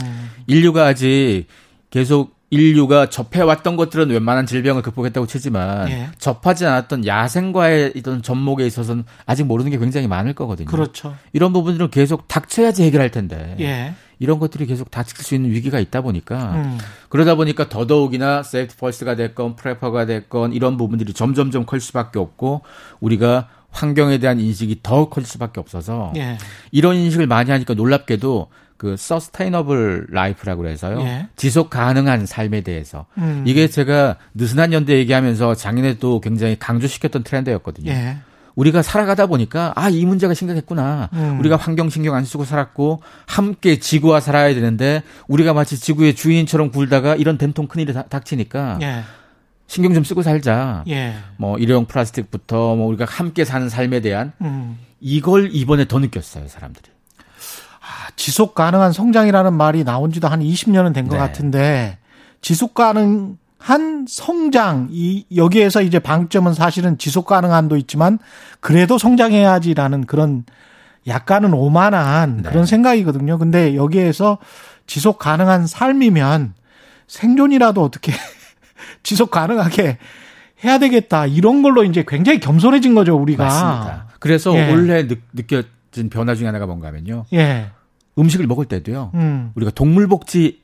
인류가 아직 계속 인류가 접해왔던 것들은 웬만한 질병을 극복했다고 치지만 예. 접하지 않았던 야생과의 이런 접목에 있어서는 아직 모르는 게 굉장히 많을 거거든요. 그렇죠. 이런 부분들은 계속 닥쳐야지 해결할 텐데 예. 이런 것들이 계속 닥칠 수 있는 위기가 있다 보니까 음. 그러다 보니까 더더욱이나 safety first가 됐건 prepper가 됐건 이런 부분들이 점점점 클 수밖에 없고 우리가 환경에 대한 인식이 더 클 수밖에 없어서 예. 이런 인식을 많이 하니까 놀랍게도 그 sustainable life라고 그래서요. 예. 지속 가능한 삶에 대해서 음. 이게 제가 느슨한 연대 얘기하면서 작년에도 굉장히 강조시켰던 트렌드였거든요. 예. 우리가 살아가다 보니까 아 이 문제가 심각했구나. 음. 우리가 환경 신경 안 쓰고 살았고 함께 지구와 살아야 되는데 우리가 마치 지구의 주인처럼 굴다가 이런 된통 큰일이 닥- 닥치니까 예. 신경 좀 쓰고 살자. 예. 뭐 일회용 플라스틱부터 뭐 우리가 함께 사는 삶에 대한 음. 이걸 이번에 더 느꼈어요 사람들이. 지속 가능한 성장이라는 말이 나온 지도 한 20년은 된것 네. 같은데 지속 가능 한 성장 이 여기에서 이제 방점은 사실은 지속 가능한도 있지만 그래도 성장해야지라는 그런 약간은 오만한 네. 그런 생각이거든요. 근데 여기에서 지속 가능한 삶이면 생존이라도 어떻게 (laughs) 지속 가능하게 해야 되겠다. 이런 걸로 이제 굉장히 겸손해진 거죠, 우리가. 맞습니다. 그래서 예. 올해 느, 느껴진 변화 중에 하나가 뭔가 하면요. 예. 음식을 먹을 때도요. 음. 우리가 동물복지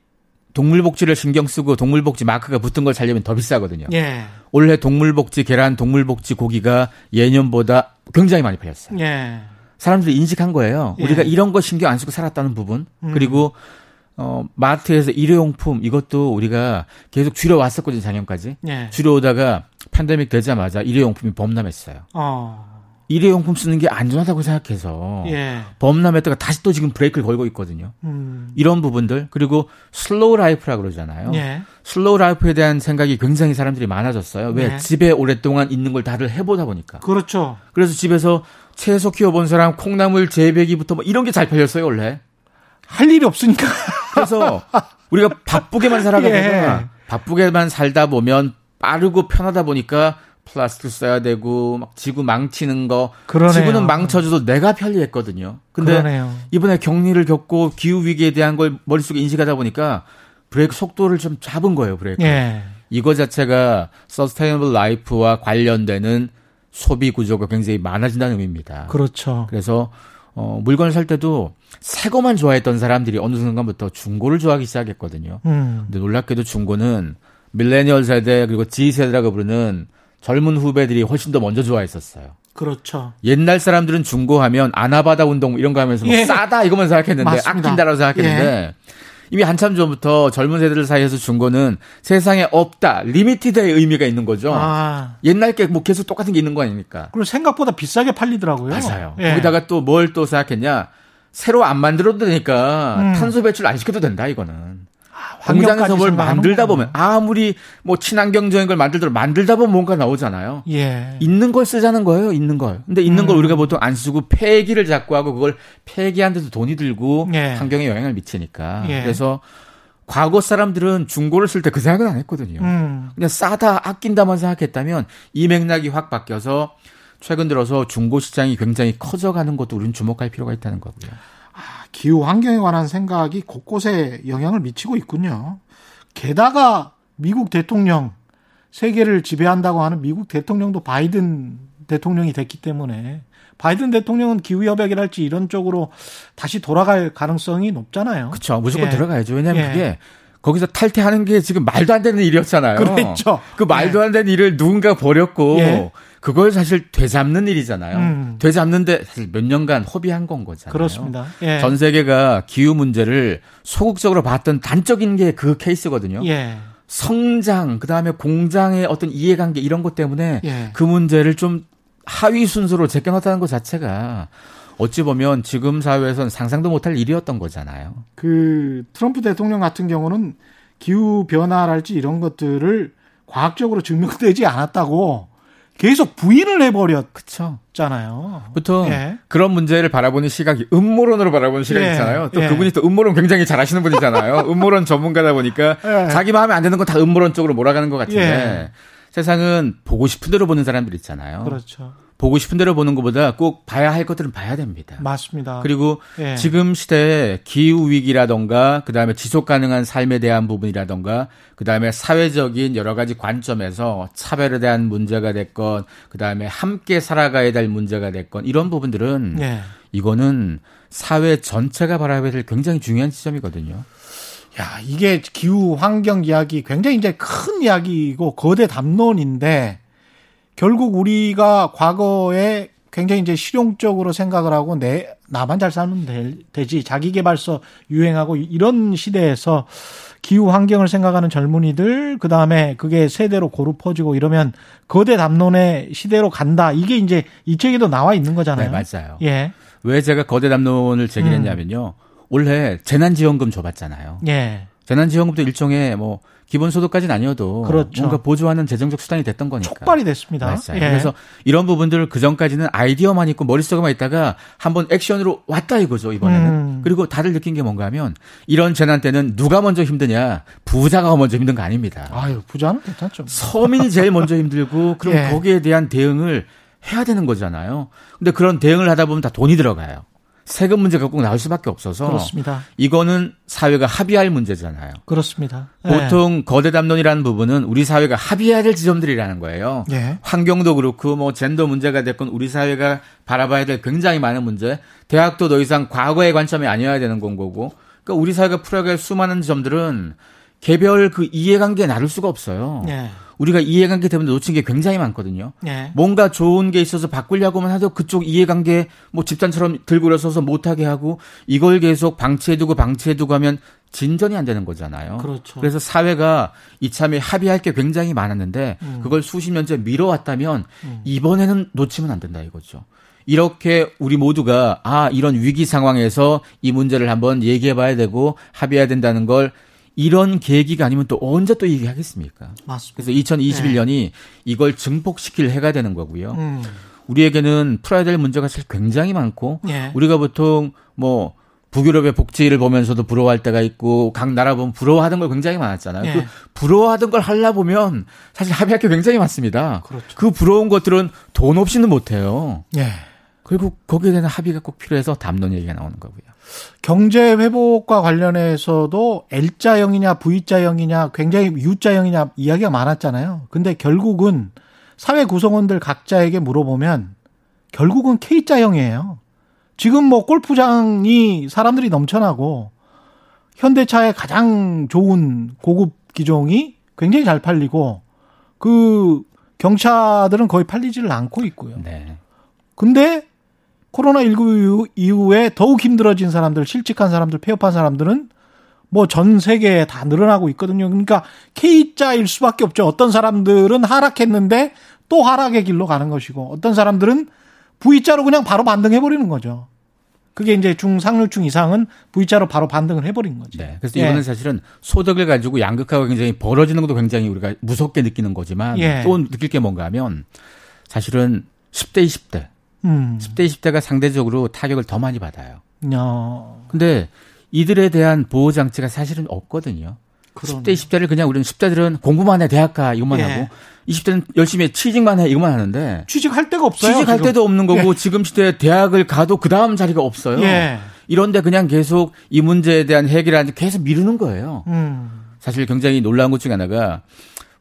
동물복지를 신경 쓰고 동물복지 마크가 붙은 걸 살려면 더 비싸거든요. 예. 올해 동물복지 계란, 동물복지 고기가 예년보다 굉장히 많이 팔렸어요. 예. 사람들이 인식한 거예요. 예. 우리가 이런 거 신경 안 쓰고 살았다는 부분. 음. 그리고 어 마트에서 일회용품 이것도 우리가 계속 줄여왔었거든요, 작년까지. 예. 줄여오다가 팬데믹 되자마자 일회용품이 범람했어요. 어. 일회용품 쓰는 게 안전하다고 생각해서 예. 범람했다가 다시 또 지금 브레이크를 걸고 있거든요. 음. 이런 부분들 그리고 slow life라 그러잖아요. 예. slow life에 대한 생각이 굉장히 사람들이 많아졌어요. 왜 네. 집에 오랫동안 있는 걸 다들 해보다 보니까. 그렇죠. 그래서 집에서 채소 키워본 사람 콩나물 재배기부터 뭐 이런 게 잘 팔렸어요 원래. 할 일이 없으니까. (laughs) 그래서 우리가 바쁘게만 살아가다가 예. 바쁘게만 살다 보면 빠르고 편하다 보니까 플라스틱 써야 되고 막 지구 망치는 거 그러네요. 지구는 망쳐줘도 내가 편리했거든요. 근데 그러네요. 이번에 격리를 겪고 기후 위기에 대한 걸 머릿속에 인식하다 보니까 브레이크 속도를 좀 잡은 거예요, 브레이크. 예. 이거 자체가 sustainable life와 관련되는 소비 구조가 굉장히 많아진다는 의미입니다. 그렇죠. 그래서 어, 물건을 살 때도 새 거만 좋아했던 사람들이 어느 순간부터 중고를 좋아하기 시작했거든요. 음. 근데 놀랍게도 중고는 밀레니얼 세대 그리고 Z 세대라고 부르는 젊은 후배들이 훨씬 더 먼저 좋아했었어요. 그렇죠. 옛날 사람들은 중고하면 아나바다 운동 이런 거 하면서 뭐 예. 싸다 이것만 생각했는데 맞습니다. 예. 아낀다라고 생각했는데 이미 한참 전부터 젊은 세대들 사이에서 중고는 세상에 없다 limited의 의미가 있는 거죠. 아. 옛날 게 뭐 계속 똑같은 게 있는 거 아닙니까? 그리고 생각보다 비싸게 팔리더라고요. 맞아요. 예. 거기다가 또 뭘또 생각했냐? 새로 안 만들어도 되니까 음. 탄소 배출 안 시켜도 된다 이거는. 환경까지 공장에서 뭘 만들다. 보면 아무리 뭐 친환경적인 걸 만들더라도 만들다 보면 뭔가 나오잖아요. 예. 있는 걸 쓰자는 거예요, 있는 걸. 근데 있는 음. 걸 우리가 보통 안 쓰고 폐기를 자꾸 하고 그걸 폐기하는데도 돈이 들고 예. 환경에 영향을 미치니까. 예. 그래서 과거 사람들은 중고를 쓸 때 그 생각은 안 했거든요. 음. 그냥 싸다, 아낀다만 생각했다면 이 맥락이 확 바뀌어서 최근 들어서 중고 시장이 굉장히 커져가는 것도 우리는 주목할 필요가 있다는 거고요. 기후 환경에 관한 생각이 곳곳에 영향을 미치고 있군요. 게다가 미국 대통령 세계를 지배한다고 하는 미국 대통령도 바이든 대통령이 됐기 때문에 바이든 대통령은 기후 협약이랄지 이런 쪽으로 다시 돌아갈 가능성이 높잖아요. 그렇죠. 무조건 예. 들어가야죠. 왜냐하면 예. 그게 거기서 탈퇴하는 게 지금 말도 안 되는 일이었잖아요. 그랬죠. 그 말도 안 되는 일을 누군가 버렸고 예. 그걸 사실 되잡는 일이잖아요. 음. 되잡는데 사실 몇 년간 허비한 건 거잖아요. 그렇습니다. 예. 전 세계가 기후 문제를 소극적으로 봤던 단적인 게 그 케이스거든요. 예. 성장, 그 다음에 공장의 어떤 이해관계 이런 것 때문에 예. 그 문제를 좀 하위 순서로 제껴놨다는 것 자체가 어찌 보면 지금 사회에서는 상상도 못할 일이었던 거잖아요. 그 트럼프 대통령 같은 경우는 기후 변화랄지 이런 것들을 과학적으로 증명되지 않았다고 계속 부인을 해버렸잖아요. 보통 예. 그런 문제를 바라보는 시각이 음모론으로 바라보는 시각이 예. 있잖아요. 또 예. 그분이 또 음모론 굉장히 잘하시는 분이잖아요. (laughs) 음모론 전문가다 보니까 예. 자기 마음에 안 드는 건 다 음모론 쪽으로 몰아가는 것 같은데 예. 세상은 보고 싶은 대로 보는 사람들 있잖아요. 그렇죠. 보고 싶은 대로 보는 것보다 꼭 봐야 할 것들은 봐야 됩니다. 맞습니다. 그리고 예. 지금 시대에 기후 위기라던가 그다음에 지속 가능한 삶에 대한 부분이라던가 그다음에 사회적인 여러 가지 관점에서 차별에 대한 문제가 됐건 그다음에 함께 살아가야 될 문제가 됐건 이런 부분들은 예. 이거는 사회 전체가 바라봐야 될 굉장히 중요한 지점이거든요. 야, 이게 기후 환경 이야기 굉장히 이제 큰 이야기이고 거대 담론인데 결국 우리가 과거에 굉장히 이제 실용적으로 생각을 하고 내 나만 잘 살면 되, 지 자기 개발서 유행하고 이런 시대에서 기후 환경을 생각하는 젊은이들 그다음에 그게 세대로 고루 퍼지고 이러면 거대 담론의 시대로 간다. 이게 이제 이 책에도 나와 있는 거잖아요. 네, 맞아요. 예. 왜 제가 거대 담론을 제기했냐면요. 음. 올해 재난지원금 줘봤잖아요. 예. 재난지원금도 일종의 뭐 기본소득까지는 아니어도 그렇죠. 뭔가 보조하는 재정적 수단이 됐던 거니까. 촉발이 됐습니다. 맞아요. 예. 그래서 이런 부분들 그 전까지는 아이디어만 있고 머릿속에만 있다가 한번 액션으로 왔다 이거죠 이번에는. 음. 그리고 다들 느낀 게 뭔가 하면 이런 재난 때는 누가 먼저 힘드냐 부자가 먼저 힘든 거 아닙니다. 아유 부자는 괜찮죠. 서민이 제일 먼저 힘들고 (laughs) 그럼 예. 거기에 대한 대응을 해야 되는 거잖아요. 근데 그런 대응을 하다 보면 다 돈이 들어가요. 세금 문제가 꼭 나올 수밖에 없어서 그렇습니다. 이거는 사회가 합의할 문제잖아요. 그렇습니다. 보통 네. 거대 담론이라는 부분은 우리 사회가 합의해야 될 지점들이라는 거예요. 네. 환경도 그렇고 뭐 젠더 문제가 됐건 우리 사회가 바라봐야 될 굉장히 많은 문제. 대학도 더 이상 과거의 관점이 아니어야 되는 건 거고. 그러니까 우리 사회가 풀어야 할 수많은 점들은 개별 그 이해관계에 나눌 수가 없어요. 네. 우리가 이해관계 때문에 놓친 게 굉장히 많거든요. 네. 뭔가 좋은 게 있어서 바꾸려고만 하도 그쪽 이해관계 뭐 집단처럼 들고 일어서서 못하게 하고 이걸 계속 방치해두고 방치해두고 하면 진전이 안 되는 거잖아요. 그렇죠. 그래서 사회가 이참에 합의할 게 굉장히 많았는데 음. 그걸 수십 년째 미뤄왔다면 음. 이번에는 놓치면 안 된다 이거죠. 이렇게 우리 모두가 아 이런 위기 상황에서 이 문제를 한번 얘기해 봐야 되고 합의해야 된다는 걸 이런 계기가 아니면 또 언제 또 얘기하겠습니까? 맞습니다. 그래서 2021년이 네. 이걸 증폭시킬 해가 되는 거고요. 음. 우리에게는 풀어야 될 문제가 사실 굉장히 많고 네. 우리가 보통 뭐 북유럽의 복지를 보면서도 부러워할 때가 있고 각 나라 보면 부러워하던 걸 굉장히 많았잖아요. 네. 그 부러워하던 걸 하려 보면 사실 합의할 게 굉장히 많습니다. 그렇죠. 그 부러운 것들은 돈 없이는 못 해요. 네. 그리고 거기에 대한 합의가 꼭 필요해서 담론 얘기가 나오는 거고요. 경제 회복과 관련해서도 L자형이냐 V자형이냐 굉장히 U자형이냐 이야기가 많았잖아요. 근데 결국은 사회 구성원들 각자에게 물어보면 결국은 K자형이에요. 지금 뭐 골프장이 사람들이 넘쳐나고 현대차의 가장 좋은 고급 기종이 굉장히 잘 팔리고 그 경차들은 거의 팔리지를 않고 있고요. 네. 근데 코로나19 이후에 더욱 힘들어진 사람들, 실직한 사람들, 폐업한 사람들은 뭐 전 세계에 다 늘어나고 있거든요. 그러니까 K자일 수밖에 없죠. 어떤 사람들은 하락했는데 또 하락의 길로 가는 것이고 어떤 사람들은 V자로 그냥 바로 반등해 버리는 거죠. 그게 이제 중상류층 이상은 V자로 바로 반등을 해버린 거죠. 네. 그래서 이거는 예. 사실은 소득을 가지고 양극화가 굉장히 벌어지는 것도 굉장히 우리가 무섭게 느끼는 거지만 예. 또 느낄 게 뭔가 하면 사실은 10대, 20대 음. 10대, 20대가 상대적으로 타격을 더 많이 받아요. 야. 근데 이들에 대한 보호 장치가 사실은 없거든요. 그러네. 10대, 20대를 그냥 우리는 10대들은 공부만 해, 대학 가, 이것만 예. 하고 20대는 열심히 취직만 해, 이것만 하는데 취직할 데가 없어요. 취직할 지금. 때도 없는 거고 지금 시대에 대학을 가도 그 다음 자리가 없어요. 예. 이런데 그냥 계속 이 문제에 대한 해결하는데 계속 미루는 거예요. 음. 사실 굉장히 놀라운 것 중에 하나가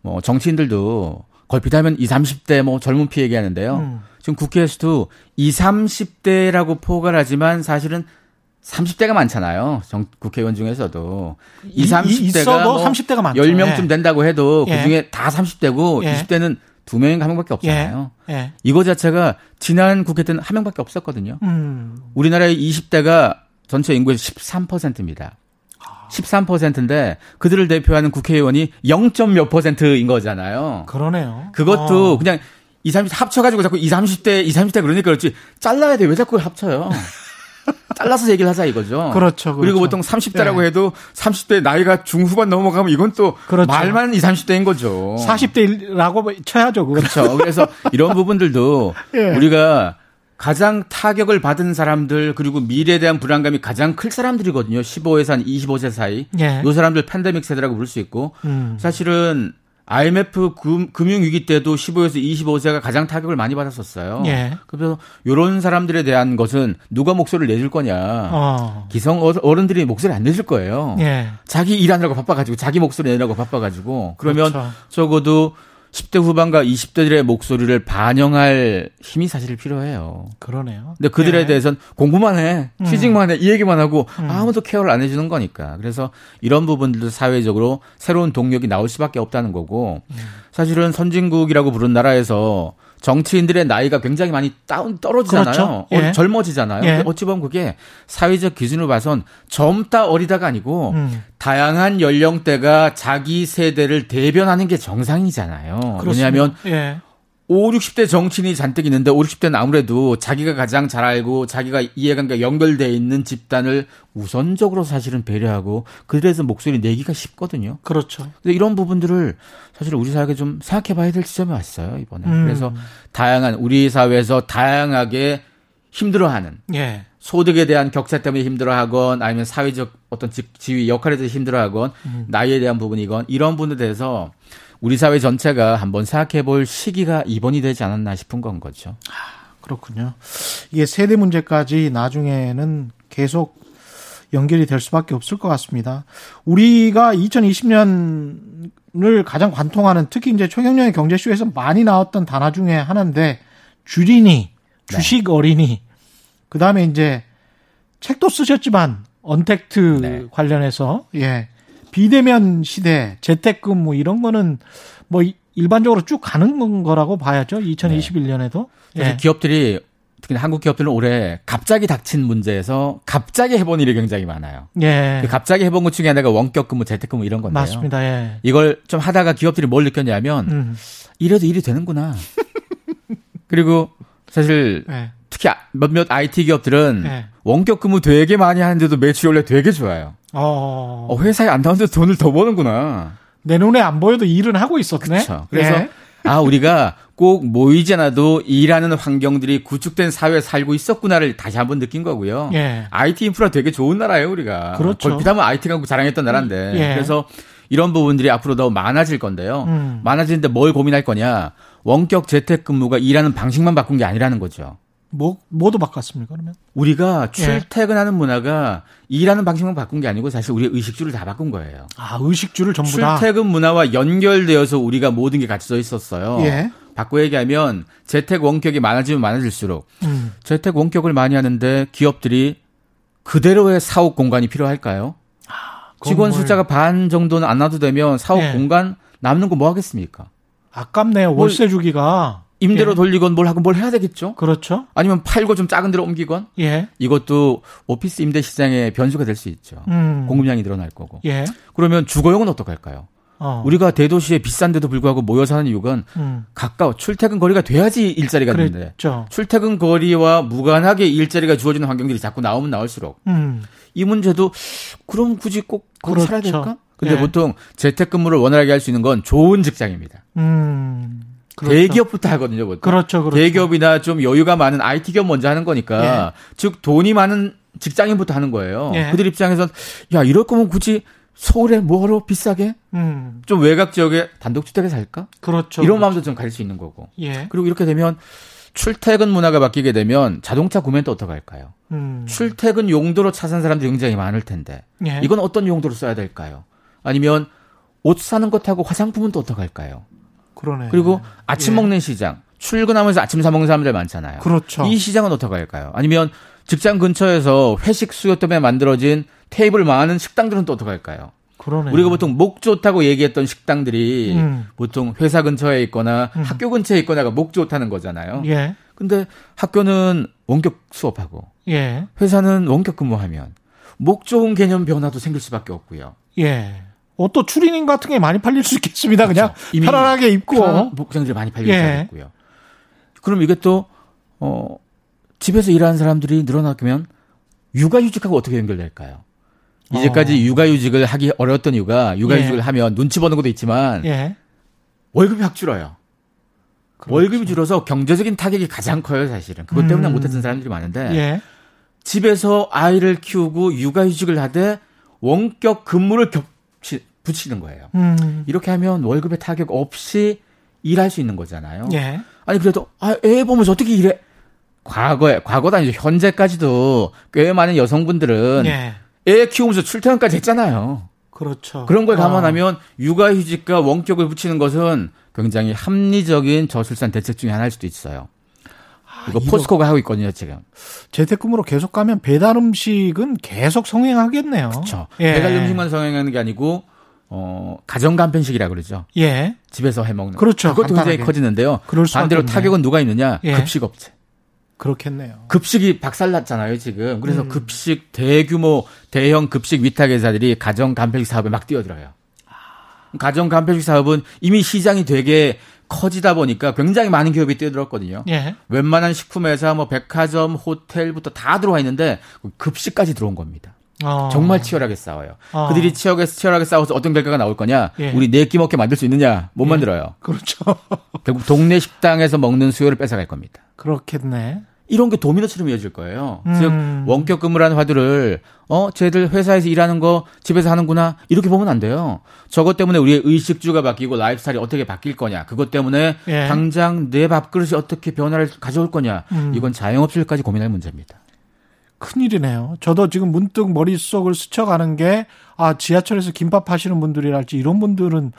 뭐 정치인들도 걸핏하면 20, 30대 뭐 젊은 피 얘기하는데요. 음. 지금 국회에서도 20, 30대라고 포괄 하지만 사실은 30대가 많잖아요. 정, 국회의원 중에서도. 20, 30대가 있어도 뭐 30대가 많죠. 10명쯤 예. 된다고 해도 예. 그중에 다 30대고 예. 20대는 두 명인가 한 명밖에 없잖아요. 예. 이거 자체가 지난 국회 때는 한 명밖에 없었거든요. 음. 우리나라의 20대가 전체 인구의 13%입니다. 13%인데 그들을 대표하는 국회의원이 0. 몇 퍼센트인 거잖아요. 그러네요. 그것도 어. 그냥 20, 30대 합쳐가지고 자꾸 20, 30대, 20, 30대 그러니까 그렇지. 잘라야 돼. 왜 자꾸 합쳐요? (laughs) 잘라서 얘기를 하자 이거죠. 그렇죠, 그렇죠. 리고 보통 30대라고 네. 해도 30대 나이가 중후반 넘어가면 이건 또 그렇죠. 말만 20, 30대인 거죠. 40대라고 쳐야죠. 그거. 그렇죠. 그래서 이런 부분들도 (laughs) 예. 우리가 가장 타격을 받은 사람들 그리고 미래에 대한 불안감이 가장 클 사람들이거든요. 15에서 한 25세 사이. 예. 요 사람들 팬데믹 세대라고 부를 수 있고 음. 사실은 IMF 금, 금융위기 때도 15에서 25세가 가장 타격을 많이 받았었어요. 예. 그래서 이런 사람들에 대한 것은 누가 목소리를 내줄 거냐. 어. 기성 어- 어른들이 목소리 안 내줄 거예요. 예. 자기 일하느라고 바빠가지고 자기 목소리 내느라고 바빠가지고 그러면 그렇죠. 적어도 10대 후반과 20대들의 목소리를 반영할 힘이 사실 필요해요. 그러네요. 근데 그들에 예. 대해서는 공부만 해, 음. 취직만 해, 이 얘기만 하고 음. 아무도 케어를 안 해주는 거니까. 그래서 이런 부분들도 사회적으로 새로운 동력이 나올 수밖에 없다는 거고, 음. 사실은 선진국이라고 부른 나라에서 정치인들의 나이가 굉장히 많이 다운 떨어지잖아요. 그렇죠. 예. 어, 젊어지잖아요. 예. 어찌 보면 그게 사회적 기준으로 봐선 젊다 어리다가 아니고 음. 다양한 연령대가 자기 세대를 대변하는 게 정상이잖아요. 그렇습니다. 왜냐하면 예. 5, 60대 정치인이 잔뜩 있는데 5, 60대는 아무래도 자기가 가장 잘 알고 자기가 이해관계가 연결돼 있는 집단을 우선적으로 사실은 배려하고 그들에서 목소리 내기가 쉽거든요. 그렇죠. 근데 이런 부분들을 사실 우리 사회가 좀 생각해 봐야 될 지점이 왔어요, 이번에. 음. 그래서 다양한 우리 사회에서 다양하게 힘들어하는 예. 소득에 대한 격차 때문에 힘들어하건 아니면 사회적 어떤 지, 지위 역할에 대해서 힘들어하건 음. 나이에 대한 부분이건 이런 부분에 대해서 우리 사회 전체가 한번 생각해 볼 시기가 이번이 되지 않았나 싶은 건 거죠. 그렇군요. 이게 세대 문제까지 나중에는 계속 연결이 될 수밖에 없을 것 같습니다. 우리가 2020년을 가장 관통하는 특히 이제 최경련의 경제쇼에서 많이 나왔던 단어 중에 하나인데 주린이, 주식 어린이, 그 다음에 이제 책도 쓰셨지만 언택트 네. 관련해서 예 비대면 시대, 재택근무 이런 거는 뭐 이- 일반적으로 쭉 가는 건 거라고 봐야죠. 2021년에도. 그래서 예. 기업들이 특히 한국 기업들은 올해 갑자기 닥친 문제에서 갑자기 해본 일이 굉장히 많아요. 예. 그 갑자기 해본 것 중에 하나가 원격 근무, 재택 근무 이런 건데요. 맞습니다. 예. 이걸 좀 하다가 기업들이 뭘 느꼈냐면 음. 이래도 일이 되는구나. (laughs) 그리고 사실 예. 특히 아- 몇몇 IT 기업들은 네. 원격 근무 되게 많이 하는데도 매출이 원래 되게 좋아요. 어. 어, 회사에 안 나오는데 돈을 더 버는구나. 내 눈에 안 보여도 일은 하고 있었네. 그렇죠. 그래서 예. 아 우리가 꼭 모이지 않아도 일하는 환경들이 구축된 사회에 살고 있었구나를 다시 한번 느낀 거고요. 예. IT 인프라 되게 좋은 나라예요 우리가. 그렇죠. 걸핏하면 IT 갖고 자랑했던 나라인데. 예. 그래서 이런 부분들이 앞으로 더 많아질 건데요. 음. 많아지는데 뭘 고민할 거냐? 원격 재택 근무가 일하는 방식만 바꾼 게 아니라는 거죠. 뭐 뭐도 바꿨습니까 그러면? 우리가 예. 출퇴근하는 문화가 일하는 방식만 바꾼 게 아니고 사실 우리의 의식주를 다 바꾼 거예요. 아 의식주를 전부 다. 출퇴근 문화와 연결되어서 우리가 모든 게 같이 써 있었어요. 예. 바꿔 얘기하면 재택 원격이 많아지면 많아질수록 음. 재택 원격을 많이 하는데 기업들이 그대로의 사업 공간이 필요할까요? 직원 건물. 숫자가 반 정도는 안 놔도 되면 사업 예. 공간 남는 거 뭐 하겠습니까? 아깝네요. 월세 주기가. 임대로 예. 돌리건 뭘 하건 뭘 해야 되겠죠? 그렇죠. 아니면 팔고 좀 작은 데로 옮기건 예. 이것도 오피스 임대 시장의 변수가 될 수 있죠. 음. 공급량이 늘어날 거고. 예. 그러면 주거용은 어떡할까요? 어. 우리가 대도시에 비싼데도 불구하고 모여 사는 이유가 음. 가까워 출퇴근 거리가 돼야지 일자리가 있는데 그랬죠. 출퇴근 거리와 무관하게 일자리가 주어지는 환경들이 자꾸 나오면 나올수록 음. 이 문제도 그럼 굳이 꼭 거기 살아야 그렇죠. 될까? 근데 예. 보통 재택근무를 원활하게 할 수 있는 건 좋은 직장입니다. 음. 그렇죠. 대기업부터 하거든요, 보통. 그렇죠. 그렇죠. 대기업이나 좀 여유가 많은 IT 기업 먼저 하는 거니까 예. 즉 돈이 많은 직장인부터 하는 거예요. 예. 그들 입장에선 야 이럴 거면 굳이 서울에 뭐하러 비싸게 음. 좀 외곽 지역에 단독주택에 살까? 그렇죠. 이런 그렇죠. 마음도 좀 가질 수 있는 거고. 예. 그리고 이렇게 되면 출퇴근 문화가 바뀌게 되면 자동차 구매는 또 어떡할까요? 음. 출퇴근 용도로 차 산 사람들이 굉장히 많을 텐데 예. 이건 어떤 용도로 써야 될까요? 아니면 옷 사는 것하고 화장품은 또 어떡할까요? 그러네. 그리고 아침 예. 먹는 시장 출근하면서 아침 사 먹는 사람들 많잖아요. 그렇죠. 이 시장은 어떡할까요? 아니면 직장 근처에서 회식 수요 때문에 만들어진 테이블 많은 식당들은 또 어떡할까요? 그러네. 우리가 보통 목 좋다고 얘기했던 식당들이 음. 보통 회사 근처에 있거나 음. 학교 근처에 있거나가 목 좋다는 거잖아요. 예. 근데 학교는 원격 수업하고 예. 회사는 원격 근무하면 목 좋은 개념 변화도 생길 수밖에 없고요. 예. 옷도 추리닝 같은 게 많이 팔릴 수 있겠습니다. 그냥 그렇죠. 편안하게 입고. 편한 복장들이 많이 팔리기 예. 시작했고요. 그럼 이게 또 어, 집에서 일하는 사람들이 늘어나면 육아휴직하고 어떻게 연결될까요? 이제까지 어. 육아휴직을 하기 어려웠던 이유가 육아휴직을 예. 하면 눈치 보는 것도 있지만 예. 월급이 확 줄어요. 그렇죠. 월급이 줄어서 경제적인 타격이 가장 커요, 사실은. 그것 때문에 음. 못했던 사람들이 많은데 예. 집에서 아이를 키우고 육아휴직을 하되 원격 근무를 겹치, 붙이는 거예요. 음. 이렇게 하면 월급의 타격 없이 일할 수 있는 거잖아요. 예. 아니 그래도 아, 애 보면서 어떻게 일해? 과거에 과거도 아니죠. 현재까지도 꽤 많은 여성분들은 예. 애 키우면서 출퇴근까지 했잖아요. 그렇죠. 그런 걸 아. 감안하면 육아휴직과 원격을 붙이는 것은 굉장히 합리적인 저출산 대책 중에 하나일 수도 있어요. 이거 아, 이거- 포스코가 하고 있거든요, 지금. 재택근무로 계속 가면 배달 음식은 계속 성행하겠네요. 그렇죠. 예. 배달 음식만 성행하는 게 아니고 어 가정 간편식이라 그러죠. 예. 집에서 해 먹는. 그렇죠. 그것도 굉장히 간단하게. 커지는데요. 그럴 수밖에 반대로 없네요. 타격은 누가 있느냐? 예. 급식 업체. 그렇겠네요. 급식이 박살났잖아요, 지금. 그래서 음. 급식 대규모 대형 급식 위탁 회사들이 가정 간편식 사업에 막 뛰어들어요. 가정 간편식 사업은 이미 시장이 되게 커지다 보니까 굉장히 많은 기업이 뛰어들었거든요. 예. 웬만한 식품 회사, 뭐 백화점, 호텔부터 다 들어와 있는데 급식까지 들어온 겁니다. 어. 정말 치열하게 싸워요. 어. 그들이 치열하게, 치열하게 싸워서 어떤 결과가 나올 거냐? 예. 우리 네끼 먹게 만들 수 있느냐? 못 만들어요. 그렇죠. 결국 동네 식당에서 먹는 수요를 뺏어갈 겁니다. 그렇겠네. 이런 게 도미노처럼 이어질 거예요. 음. 즉 원격 근무라는 화두를 어 쟤들 회사에서 일하는 거 집에서 하는구나 이렇게 보면 안 돼요. 저것 때문에 우리의 의식주가 바뀌고 라이프스타일이 어떻게 바뀔 거냐. 그것 때문에 예. 당장 내 밥그릇이 어떻게 변화를 가져올 거냐. 음. 이건 자영업자까지 고민할 문제입니다. 큰일이네요. 저도 지금 문득 머릿속을 스쳐가는 게, 아, 지하철에서 김밥 하시는 분들이랄지 이런 분들은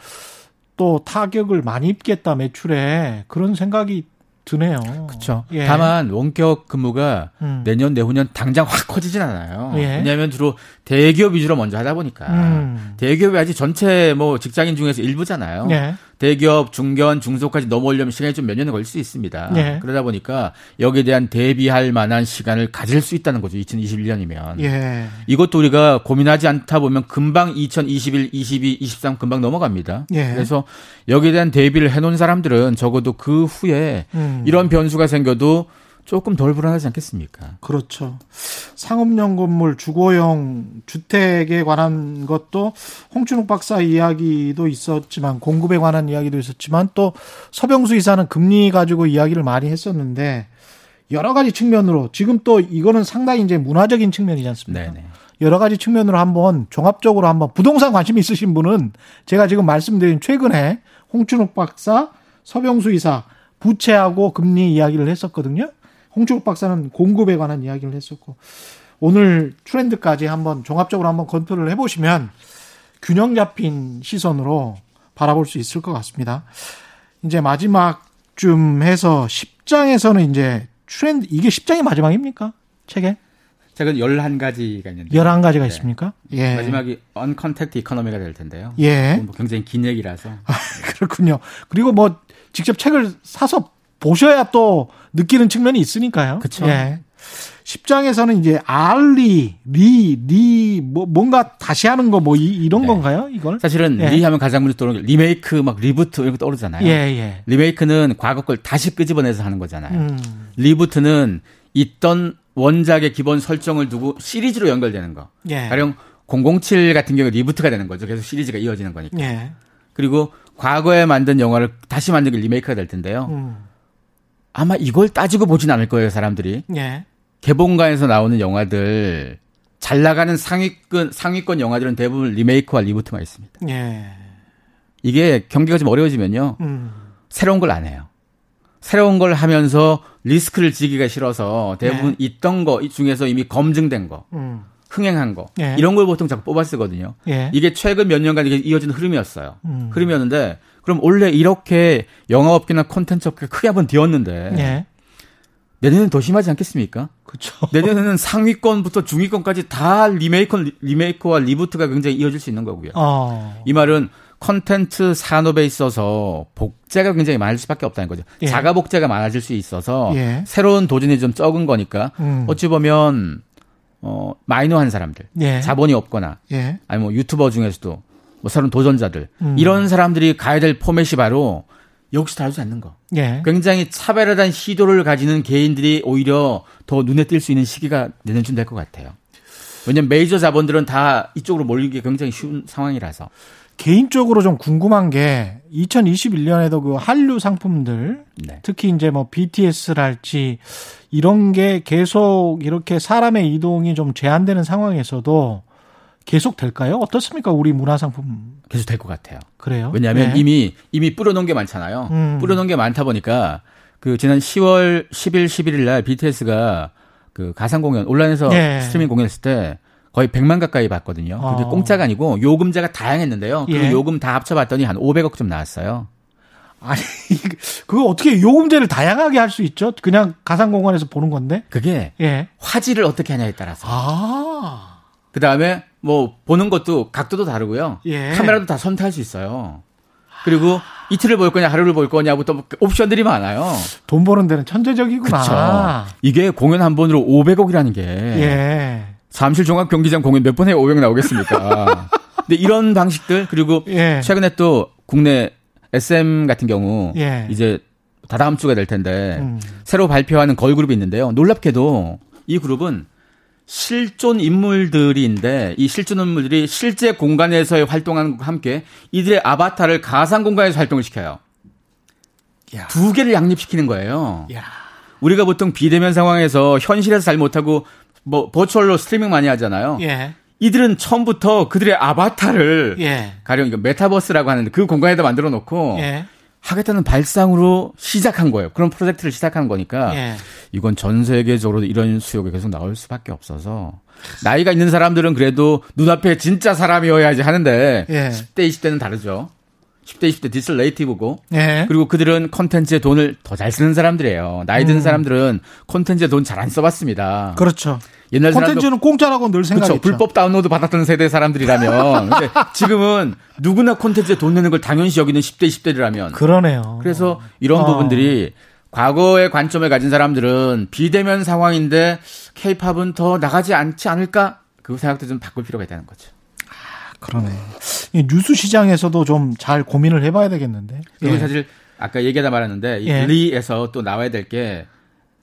또 타격을 많이 입겠다, 매출에. 그런 생각이 드네요. 그렇죠. 예. 다만 원격 근무가 음. 내년 내후년 당장 확 커지진 않아요. 예. 왜냐하면 주로 대기업 위주로 먼저 하다 보니까 음. 대기업이 아직 전체 뭐 직장인 중에서 일부잖아요. 예. 대기업, 중견, 중소까지 넘어오려면 시간이 좀 몇 년은 걸릴 수 있습니다. 예. 그러다 보니까 여기에 대한 대비할 만한 시간을 가질 수 있다는 거죠. 2021년이면. 예. 이것도 우리가 고민하지 않다 보면 금방 2021, 22, 23 금방 넘어갑니다. 예. 그래서 여기에 대한 대비를 해놓은 사람들은 적어도 그 후에 음. 이런 변수가 생겨도 조금 덜 불안하지 않겠습니까? 그렇죠. 상업용 건물, 주거용 주택에 관한 것도 홍춘욱 박사 이야기도 있었지만 공급에 관한 이야기도 있었지만 또 서병수 이사는 금리 가지고 이야기를 많이 했었는데 여러 가지 측면으로 지금 또 이거는 상당히 이제 문화적인 측면이지 않습니까? 네네. 여러 가지 측면으로 한번 종합적으로 한번 부동산 관심 있으신 분은 제가 지금 말씀드린 최근에 홍춘욱 박사, 서병수 이사 부채하고 금리 이야기를 했었거든요. 홍춘욱 박사는 공급에 관한 이야기를 했었고 오늘 트렌드까지 한번 종합적으로 한번 검토를 해보시면 균형 잡힌 시선으로 바라볼 수 있을 것 같습니다. 이제 마지막쯤 해서 10장에서는 이제 트렌드 이게 10장이 마지막입니까? 책에? 책은 11가지가 있는데 11가지가 네. 있습니까? 예. 마지막이 uncontact economy가 될 텐데요. 예. 뭐 굉장히 긴 얘기라서 (laughs) 그렇군요. 그리고 뭐 직접 책을 사서 보셔야 또 느끼는 측면이 있으니까요. 그쵸. 예. 10장에서는 이제 알리, re, re, 뭐, 뭔가 다시 하는 거 뭐, 이, 런 네. 건가요? 이걸? 사실은 예. re 하면 가장 먼저 떠오르는 게 리메이크 막 reboot 이런 거 떠오르잖아요. 예, 예. 리메이크는 과거 걸 다시 끄집어내서 하는 거잖아요. 음, reboot는 있던 원작의 기본 설정을 두고 시리즈로 연결되는 거. 예. 가령 007 같은 경우 reboot가 되는 거죠. 계속 시리즈가 이어지는 거니까. 예. 그리고 과거에 만든 영화를 다시 만든 게 리메이크가 될 텐데요. 음, 아마 이걸 따지고 보진 않을 거예요, 사람들이. 예. 개봉관에서 나오는 영화들 잘 나가는 상위권 상위권 영화들은 대부분 리메이크와 리부트만 있습니다. 예. 이게 경기가 좀 어려워지면요. 음, 새로운 걸 안 해요. 새로운 걸 하면서 리스크를 지기가 싫어서 대부분 있던 거 중에서 이미 검증된 거, 음, 흥행한 거 예. 이런 걸 보통 자꾸 뽑아 쓰거든요. 예. 이게 최근 몇 년간 이게 이어진 흐름이었어요. 음. 흐름이었는데 그럼 원래 이렇게 영화업계나 콘텐츠 업계가 크게 한번 뒤었는데 예. 내년엔 더 심하지 않겠습니까? 그쵸. 내년에는 상위권부터 중위권까지 다 리메이크, 리메이크와 reboot가 굉장히 이어질 수 있는 거고요. 어. 이 말은 컨텐츠 산업에 있어서 복제가 굉장히 많을 수밖에 없다는 거죠. 예. 자가 복제가 많아질 수 있어서 예. 새로운 도전이 좀 적은 거니까 음. 어찌 보면 어 마이너한 사람들, 예. 자본이 없거나 예. 아니 뭐 유튜버 중에서도 뭐 새로운 도전자들 음. 이런 사람들이 가야 될 포맷이 바로 여기서 다루지 않는 거. 예. 굉장히 차별화된 시도를 가지는 개인들이 오히려 더 눈에 띌 수 있는 시기가 내년쯤 될 것 같아요. 왜냐면 메이저 자본들은 다 이쪽으로 몰리기 굉장히 쉬운 상황이라서. 개인적으로 좀 궁금한 게 2021년에도 그 한류 상품들 네. 특히 이제 뭐 BTS랄지 이런 게 계속 이렇게 사람의 이동이 좀 제한되는 상황에서도 계속 될까요? 어떻습니까? 우리 문화 상품 계속 될 것 같아요. 그래요? 왜냐하면 네. 이미 이미 뿌려놓은 게 많잖아요. 음. 뿌려놓은 게 많다 보니까 그 지난 10월 10일 11일 날 BTS가 그 가상 공연 온라인에서 네. 스트리밍 공연했을 때 거의 100만 가까이 봤거든요. 그게 어. 공짜가 아니고 요금제가 다양했는데요. 그 예. 요금 다 합쳐봤더니 한 500억 좀 나왔어요. 아니 그거 어떻게 요금제를 다양하게 할 수 있죠? 그냥 가상 공간에서 보는 건데. 그게 예. 화질을 어떻게 하냐에 따라서. 아. 그 다음에 뭐 보는 것도 각도도 다르고요. 예. 카메라도 다 선택할 수 있어요. 그리고 이틀을 볼 거냐 하루를 볼 거냐부터 뭐 옵션들이 많아요. 돈 버는 데는 천재적이구나. 그렇죠. 이게 공연 한 번으로 500억이라는 게 예. 잠실 종합 경기장 공연 몇 번에 500 나오겠습니까? (laughs) 근데 이런 방식들 그리고 예. 최근에 또 국내 SM 같은 경우 예. 이제 다다음 주가 될 텐데 음. 새로 발표하는 걸그룹이 있는데요. 놀랍게도 이 그룹은 실존 인물들인데 이 실존 인물들이 실제 공간에서의 활동하는 것과 함께 이들의 아바타를 가상 공간에서 활동을 시켜요. 야. 두 개를 양립시키는 거예요. 야. 우리가 보통 비대면 상황에서 현실에서 잘 못하고 뭐 버추얼로 스트리밍 많이 하잖아요. 예. 이들은 처음부터 그들의 아바타를 예. 가령 이거 메타버스라고 하는데 그 공간에다 만들어 놓고 예. 하겠다는 발상으로 시작한 거예요. 그런 프로젝트를 시작한 거니까 예. 이건 전 세계적으로 이런 수요가 계속 나올 수밖에 없어서 나이가 있는 사람들은 그래도 눈앞에 진짜 사람이어야지 하는데 예. 10대 20대는 다르죠. 10대 20대 디지털 네이티브고 예. 그리고 그들은 콘텐츠에 돈을 더 잘 쓰는 사람들이에요. 나이 든 사람들은 콘텐츠에 돈 잘 안 써봤습니다. 음. 그렇죠. 옛날 콘텐츠는 공짜라고 늘 생각했죠. 그렇죠. 불법 다운로드 받았던 세대 사람들이라면 (laughs) 근데 지금은 누구나 콘텐츠에 돈 내는 걸 당연시 여기는 10대 20대들이라면 그러네요. 그래서 이런 어. 부분들이 과거의 관점을 가진 사람들은 비대면 상황인데 케이팝은 더 나가지 않지 않을까? 그 생각도 좀 바꿀 필요가 있다는 거죠. 그러네. 이 뉴스 시장에서도 좀 잘 고민을 해봐야 되겠는데. 그리고 예. 사실 아까 얘기하다 말았는데 이 예. re에서 또 나와야 될 게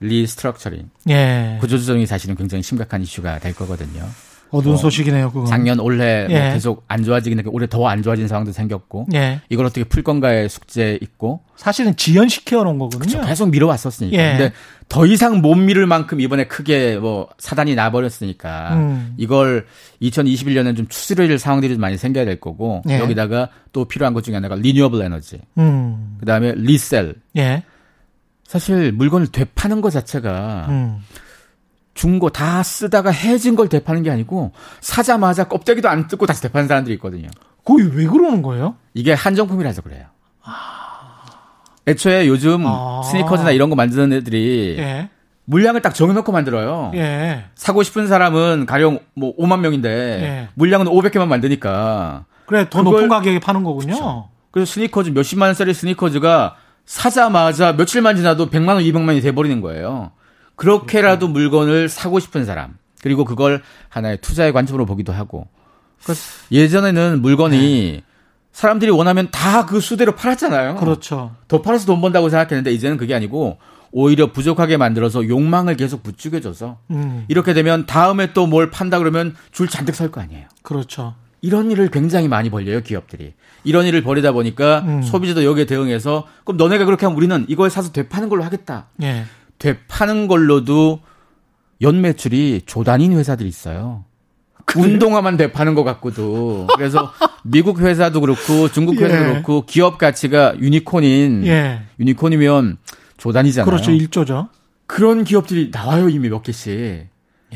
restructuring 예. 구조조정이 사실은 굉장히 심각한 이슈가 될 거거든요. 어두운 어, 소식이네요. 그거. 작년 올해 뭐 예. 계속 안 좋아지긴 했고 올해 더 안 좋아진 상황도 생겼고 예. 이걸 어떻게 풀 건가의 숙제 있고 사실은 지연시켜 놓은 거거든요. 계속 미뤄왔었으니까. 예. 근데 더 이상 못 미룰 만큼 이번에 크게 뭐 사단이 나버렸으니까 음. 이걸 2021년에는 좀 추스릴 상황들이 좀 많이 생겨야 될 거고 예. 여기다가 또 필요한 것 중에 하나가 리뉴어블 에너지. 음. 그다음에 리셀. 예. 사실 물건을 되파는 것 자체가 음. 중고 다 쓰다가 해진 걸 되파는 게 아니고 사자마자 껍데기도 안 뜯고 다시 되파는 사람들이 있거든요. 거기 왜 그러는 거예요? 이게 한정품이라서 그래요. 애초에 요즘 아. 스니커즈나 이런 거 만드는 애들이 예. 물량을 딱 정해놓고 만들어요. 예. 사고 싶은 사람은 가령 뭐 5만 명인데 예. 물량은 500개만 만드니까 그래 더 그걸- 높은 가격에 파는 거군요. 그래서 스니커즈 몇십만 원짜리 스니커즈가 사자마자 며칠만 지나도 100만 원, 200만 원이 돼버리는 거예요. 그렇게라도 물건을 사고 싶은 사람 그리고 그걸 하나의 투자의 관점으로 보기도 하고 그러니까 예전에는 물건이 사람들이 원하면 다 그 수대로 팔았잖아요. 그렇죠. 더 팔아서 돈 번다고 생각했는데 이제는 그게 아니고 오히려 부족하게 만들어서 욕망을 계속 부추겨줘서 음. 이렇게 되면 다음에 또 뭘 판다 그러면 줄 잔뜩 설 거 아니에요. 그렇죠. 이런 일을 굉장히 많이 벌려요, 기업들이. 이런 일을 벌이다 보니까 음. 소비자도 여기에 대응해서 그럼 너네가 그렇게 하면 우리는 이걸 사서 되파는 걸로 하겠다. 예. 되파는 걸로도 연 매출이 조단인 회사들이 있어요. 운동화만 되파는 것 같고도. 그래서 (laughs) 미국 회사도 그렇고 중국 회사도 예. 그렇고 기업 가치가 유니콘인 예. 유니콘이면 조단이잖아요. 그렇죠. 일조죠. 그런 기업들이 나와요 이미 몇 개씩.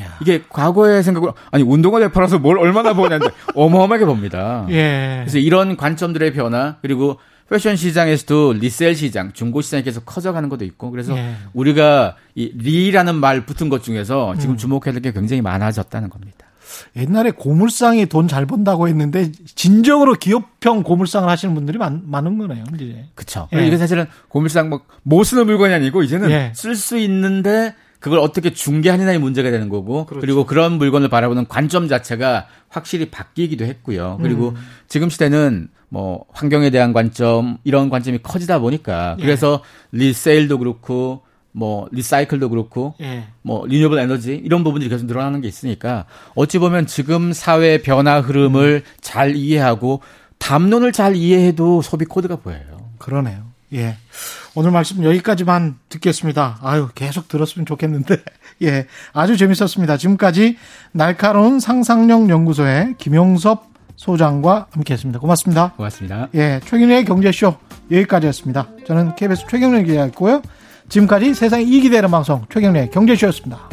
야. 이게 과거의 생각으로 아니 운동화 되팔아서 뭘 얼마나 버냐는데 (laughs) 어마어마하게 법니다. 예. 그래서 이런 관점들의 변화 그리고 패션 시장에서도 resell 시장, 중고 시장이 계속 커져가는 것도 있고 그래서 예. 우리가 이 re라는 말 붙은 것 중에서 음. 지금 주목해야 될 게 굉장히 많아졌다는 겁니다. 옛날에 고물상이 돈 잘 번다고 했는데 진정으로 기업형 고물상을 하시는 분들이 많, 많은 거네요. 이제. 그렇죠. 예. 이게 사실은 고물상 뭐 못 쓰는 물건이 아니고 이제는 예. 쓸수 있는데 그걸 어떻게 중개하느냐의 문제가 되는 거고 그렇죠. 그리고 그런 물건을 바라보는 관점 자체가 확실히 바뀌기도 했고요. 그리고 음. 지금 시대는 뭐 환경에 대한 관점 이런 관점이 커지다 보니까 예. 그래서 resale도 그렇고 뭐 recycle도 그렇고 예. 뭐 renewable energy 이런 부분들이 계속 늘어나는 게 있으니까 어찌 보면 지금 사회 변화 흐름을 잘 이해하고 담론을 잘 이해해도 소비 코드가 보여요. 그러네요. 예. 오늘 말씀 여기까지만 듣겠습니다. 아유, 계속 들었으면 좋겠는데. (laughs) 예. 아주 재밌었습니다. 지금까지 날카로운 상상력 연구소의 김용섭 소장과 함께 했습니다. 고맙습니다. 고맙습니다. 예. 최경래의 경제쇼 여기까지였습니다. 저는 KBS 최경래 기자였고요. 지금까지 세상이 이익이 되는 방송 최경래의 경제쇼였습니다.